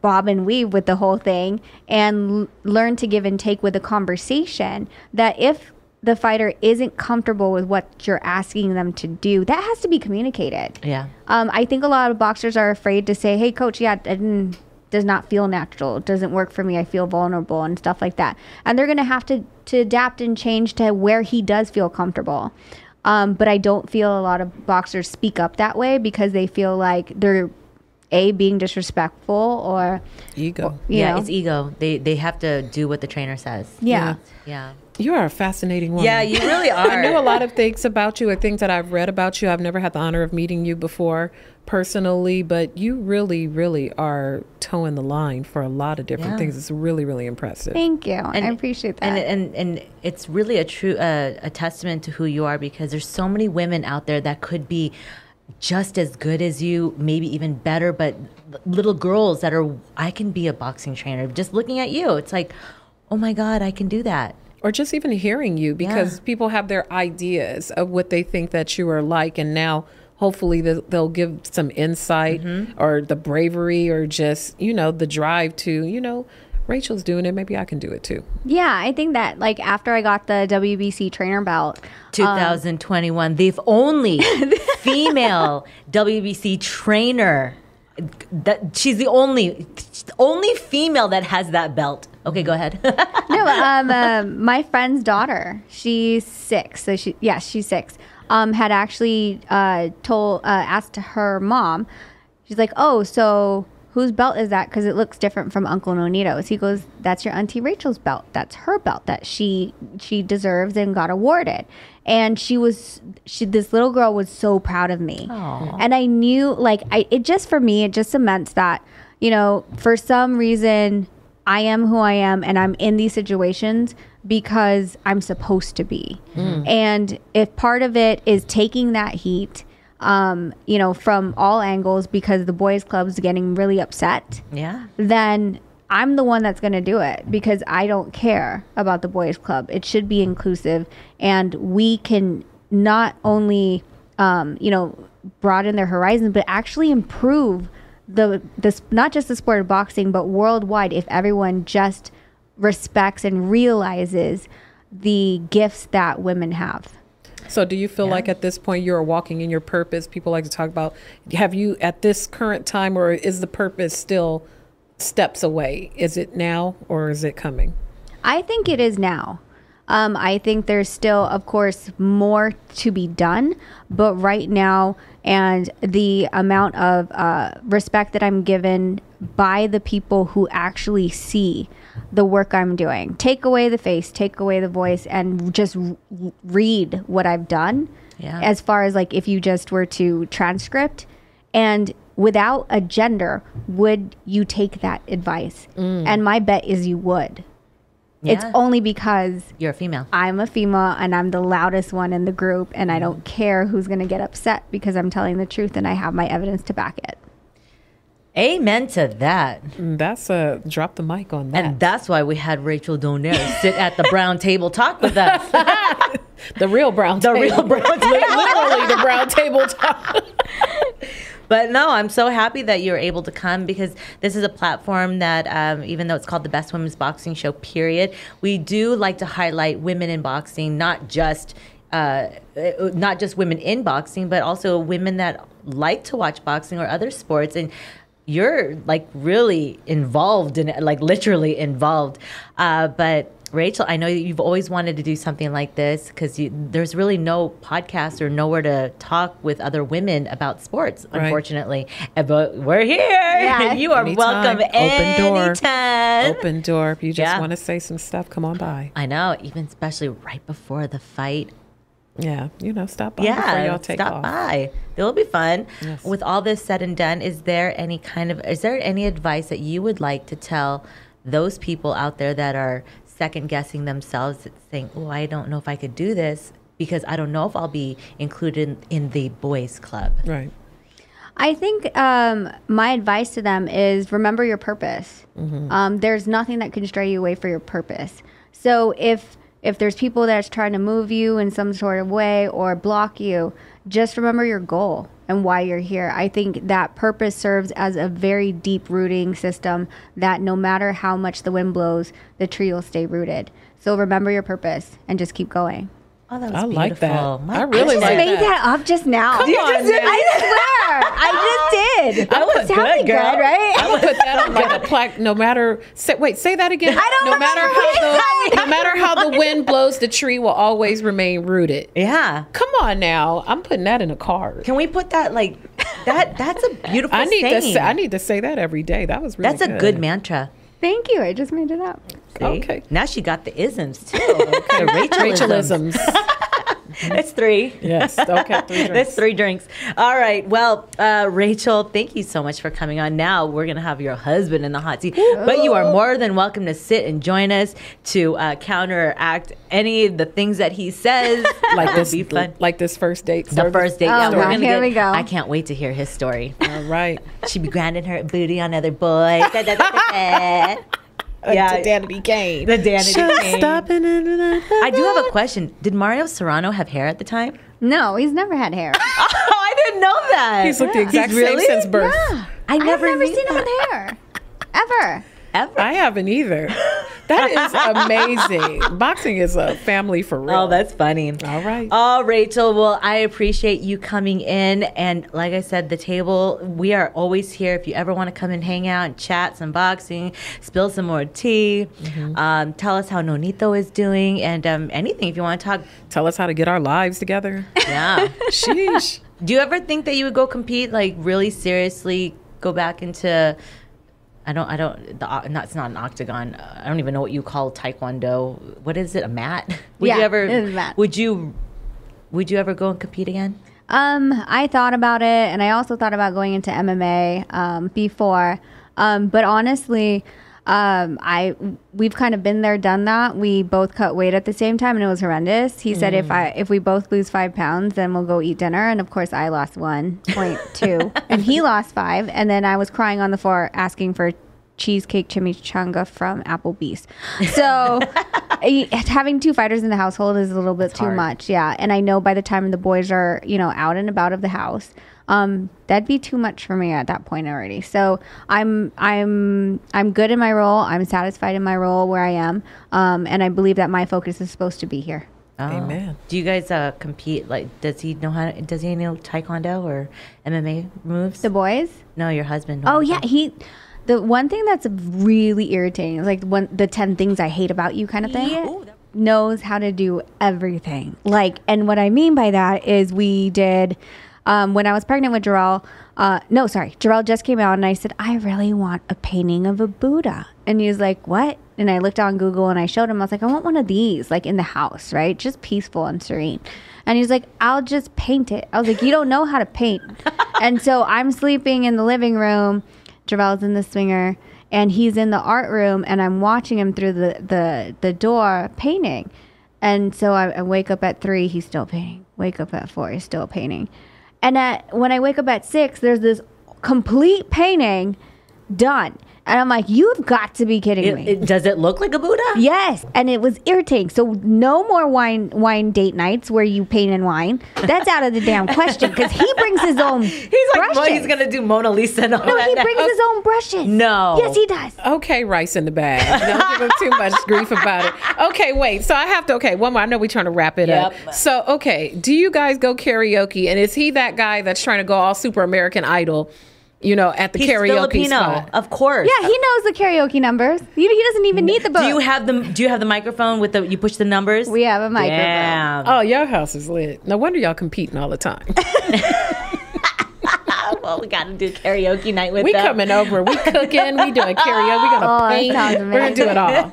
bob and weave with the whole thing and l- learn to give and take with the conversation that if the fighter isn't comfortable with what you're asking them to do, that has to be communicated. Yeah. Um, I think a lot of boxers are afraid to say, "Hey, coach, yeah, it didn't- does not feel natural. It doesn't work for me. I feel vulnerable and stuff like that." And they're going to have to to adapt and change to where he does feel comfortable. Um, but I don't feel a lot of boxers speak up that way because they feel like they're a being disrespectful or Ego. you yeah, know. it's ego. They they have to do what the trainer says. yeah. Yeah. You are a fascinating woman. Yeah, you really are. I knew a lot of things about you, or things that I've read about you. I've never had the honor of meeting you before personally, but you really, really are towing the line for a lot of different Yeah. things. It's really, really impressive. Thank you. And, I appreciate that. And and and it's really a true uh, a testament to who you are because there's so many women out there that could be just as good as you, maybe even better, but little girls that are I can be a boxing trainer. Just looking at you, it's like, "Oh my god, I can do that." Or just even hearing you because people have their ideas of what they think that you are like and now hopefully they'll, they'll give some insight mm-hmm. or the bravery or just you know the drive to you know rachel's doing it maybe i can do it too yeah, I think that like after I got the WBC trainer belt, um, 2021, the only female WBC trainer. That she's the only only female that has that belt. Okay, go ahead. no, um, um, my friend's daughter, she's six. So she, yeah, she's six. Um, had actually uh, told, uh, asked her mom. She's like, "Oh, so whose belt is that? Because it looks different from Uncle Nonito's." He goes, "That's your auntie Rachel's belt. That's her belt that she she deserves and got awarded." And she was, she this little girl was so proud of me, and I knew, like, I it just for me, it just cements that, you know, for some reason I am who I am and I'm in these situations because I'm supposed to be. Hmm. And if part of it is taking that heat, um, you know, from all angles because the boys club's getting really upset, yeah. then I'm the one that's going to do it because I don't care about the boys club. It should be inclusive and we can not only um, you know, broaden their horizons but actually improve the this not just the sport of boxing but worldwide if everyone just respects and realizes the gifts that women have. So, do you feel like at this point you're walking in your purpose? People like to talk about. Have you at this current time, or is the purpose still steps away? Is it now, or is it coming? I think it is now. Um, I think there's still, of course, more to be done, but right now, and the amount of uh, respect that I'm given by the people who actually see the work I'm doing, take away the face, take away the voice, and just r- read what I've done. Yeah. As far as like if you just were to transcript and without a gender, would you take that advice? Mm. And my bet is you would. Yeah. It's only because You're a female. I'm a female and I'm the loudest one in the group, and I mm. don't care who's going to get upset because I'm telling the truth and I have my evidence to back it. Amen to that. Mm, That's a drop the mic on that. And that's why we had Rachel Donaire sit at the brown table talk with us. the real brown table. The table. real brown table. literally the brown table talk. But no, I'm so happy that you're able to come because this is a platform that, um, even though it's called the Best Women's Boxing Show, period, we do like to highlight women in boxing, not just. Uh, not just women in boxing, but also women that like to watch boxing or other sports. And you're like really involved in it, like literally involved. Uh, but Rachel, I know you've always wanted to do something like this because there's really no podcast or nowhere to talk with other women about sports, Right. unfortunately. Uh, But we're here. Yeah. you are Anytime. welcome Open door. anytime. Open door. If you just Yeah. want to say some stuff, come on by. I know, even especially right before the fight. Yeah, you know, stop by before Yeah, y'all take stop off. by. It'll be fun. Yes. With all this said and done, is there any kind of is there any advice that you would like to tell those people out there that are second guessing themselves, saying, "Oh, I don't know if I could do this because I don't know if I'll be included in, in the boys' club." Right. I think um, my advice to them is remember your purpose. Um, there's nothing that can stray you away from your purpose. So if if there's people that's trying to move you in some sort of way or block you, just remember your goal and why you're here. I think that purpose serves as a very deep rooting system that no matter how much the wind blows, the tree will stay rooted. So remember your purpose and just keep going. Oh, that was I like that. beautiful. My I really just like made that. that up just now. Come on, now. I swear, I just did. That was sounded good, girl. right? I would put that on like a plaque. No matter, say, wait, say that again. I don't no matter how the no matter how the wind blows, the tree will always remain rooted. Yeah. Come on now, I'm putting that in a card. Can we put that like that? That's a beautiful. I need to say, I need to say that every day. That was really That's a good mantra. Thank you. I just made it up. See? Okay. Now she got the isms too. The Rachelisms. Rachelisms. It's three. yes. Okay. Three That's drinks. three drinks. All right. Well, uh, Rachel, thank you so much for coming on. Now we're gonna have your husband in the hot seat, but you are more than welcome to sit and join us to uh, counteract any of the things that he says. Like this, be fun. like this first date. The service. first date. Oh, yeah, we're gonna here get, we go. I can't wait to hear his story. All right. She be grinding her booty on other boys. Da. Yeah. To Danity Kane. The Danity Kane. Stopping I do have a question. Did Mario Serrano have hair at the time? No, he's never had hair. Oh, I didn't know that. He's looked the exact He's really? same since birth. Yeah. I I've never never knew seen him that. with hair. Ever. Ever. I haven't either. That is amazing. Boxing is a family for real. Oh, that's funny. All right. Oh, Rachel. Well, I appreciate you coming in. And like I said, the table, we are always here. If you ever want to come and hang out and chat some boxing, spill some more tea, Mm-hmm. um, tell us how Nonito is doing, and um, anything if you want to talk. Tell us how to get our lives together. Yeah. Sheesh. Do you ever think that you would go compete, like really seriously, go back into? I don't. I don't. The o- not. It's not an octagon. I don't even know what you call taekwondo. What is it? A mat? Would Yeah, you ever? it is a mat. Would you? Would you ever go and compete again? Um, I thought about it, and I also thought about going into MMA um, before. Um, but honestly, um, I we've kind of been there, done that. We both cut weight at the same time, and it was horrendous. He said if I if we both lose five pounds, then we'll go eat dinner. And of course, I lost one point two, and he lost five. And then I was crying on the floor asking for cheesecake chimichanga from Applebee's. So having two fighters in the household is a little bit too hard. much. Yeah, and I know by the time the boys are you know out and about of the house, um, that'd be too much for me at that point already. So I'm I'm I'm good in my role. I'm satisfied in my role where I am, um, and I believe that my focus is supposed to be here. Oh. Amen. Do you guys uh, compete? Like, does he know how? To, does he know taekwondo or MMA moves? The boys? no, your husband. Oh yeah, he. The one thing that's really irritating is like one the ten things I hate about you kind of thing. Knows how to do everything. Like, and what I mean by that is we did um, when I was pregnant with Jarrell. Uh, no, sorry, Jarrell just came out, and I said I really want a painting of a Buddha, and he was like, "What?" And I looked on Google and I showed him. I was like, "I want one of these, like in the house, right? Just peaceful and serene." And he's like, "I'll just paint it." I was like, "You don't know how to paint," and so I'm sleeping in the living room. Jarrell's in the swinger and he's in the art room and I'm watching him through the, the, the door painting. And so I, I wake up at three, he's still painting. Wake up at four, he's still painting. And at, when I wake up at six, there's this complete painting done. And I'm like, you've got to be kidding It- me. it- does it look like a Buddha? Yes, and it was irritating. So no more wine wine date nights where you paint in wine. That's out of the damn question because he brings his own. He's like, well, he's gonna do Mona Lisa and all No, that. he now. brings his own brushes. No. Yes, he does. Okay, rice in the bag. Don't give him too much grief about it. Okay, wait. So I have to. Okay, one more. I know we're trying to wrap it Yep. up. So okay, do you guys go karaoke? And is he that guy that's trying to go all Super American Idol? You know, at the He's karaoke Filipino, spot. of course. Yeah, he knows the karaoke numbers. He, he doesn't even need the book. Do you have the Do you have the microphone with the? You push the numbers. we have a microphone. Damn. Oh, your house is lit. No wonder y'all competing all the time. well, we got to do karaoke night with We them. coming over. We cooking. We doing karaoke. We gonna Oh, paint. We're gonna do it all.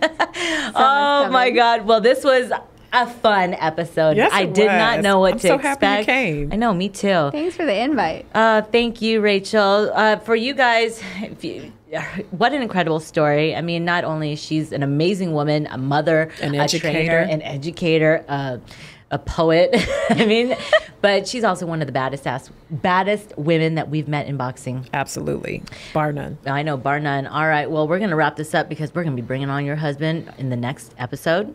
Oh my God! Well, this was a fun episode. Yes, I it did not know what I'm to so happy you expect. came. I know, me too. Thanks for the invite. Uh, thank you, Rachel. Uh, for you guys, if you, what an incredible story. I mean, not only is she's an amazing woman, a mother, An a educator. trainer, an educator, uh, a poet. I mean, but she's also one of the baddest ass, baddest women that we've met in boxing. Absolutely, bar none. I know, bar none. All right, well, we're going to wrap this up because we're going to be bringing on your husband in the next episode.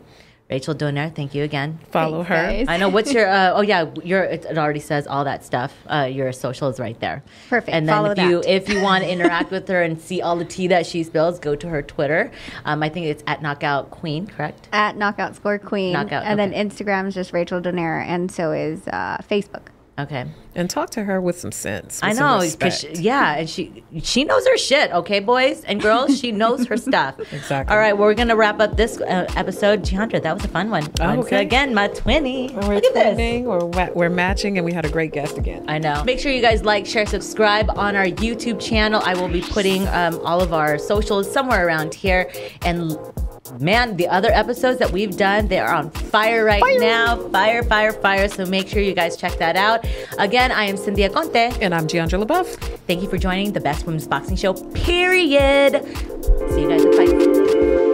Rachel Donaire, thank you again. Follow Thanks, her. guys. I know what's your uh, oh yeah your it, it already says all that stuff uh, your social is right there Perfect. and then Follow if you if you want to interact with her and see all the tea that she spills go to her Twitter um, I think it's at Knockout Queen correct At Knockout Score Queen. Knockout, and okay. then Instagram is just Rachel Donaire, and so is uh, Facebook. Okay And talk to her with some sense. I with some know respect. because yeah and she she knows her shit okay boys and girls she knows her stuff Exactly. all right well, we're gonna wrap up this uh, episode Jeandra that was a fun one Oh, Once okay. again my twinny We're look at this We're, we're matching, and we had a great guest again. I know. Make sure you guys like, share, subscribe on our YouTube channel. I will be putting um, all of our socials somewhere around here. And man, the other episodes that we've done, they are on fire right now. Fire, fire, fire. So make sure you guys check that out. Again, I am Cynthia Conte. And I'm Jeandra LeBeauf. Thank you for joining the Best Women's Boxing Show, period. See you guys at fight.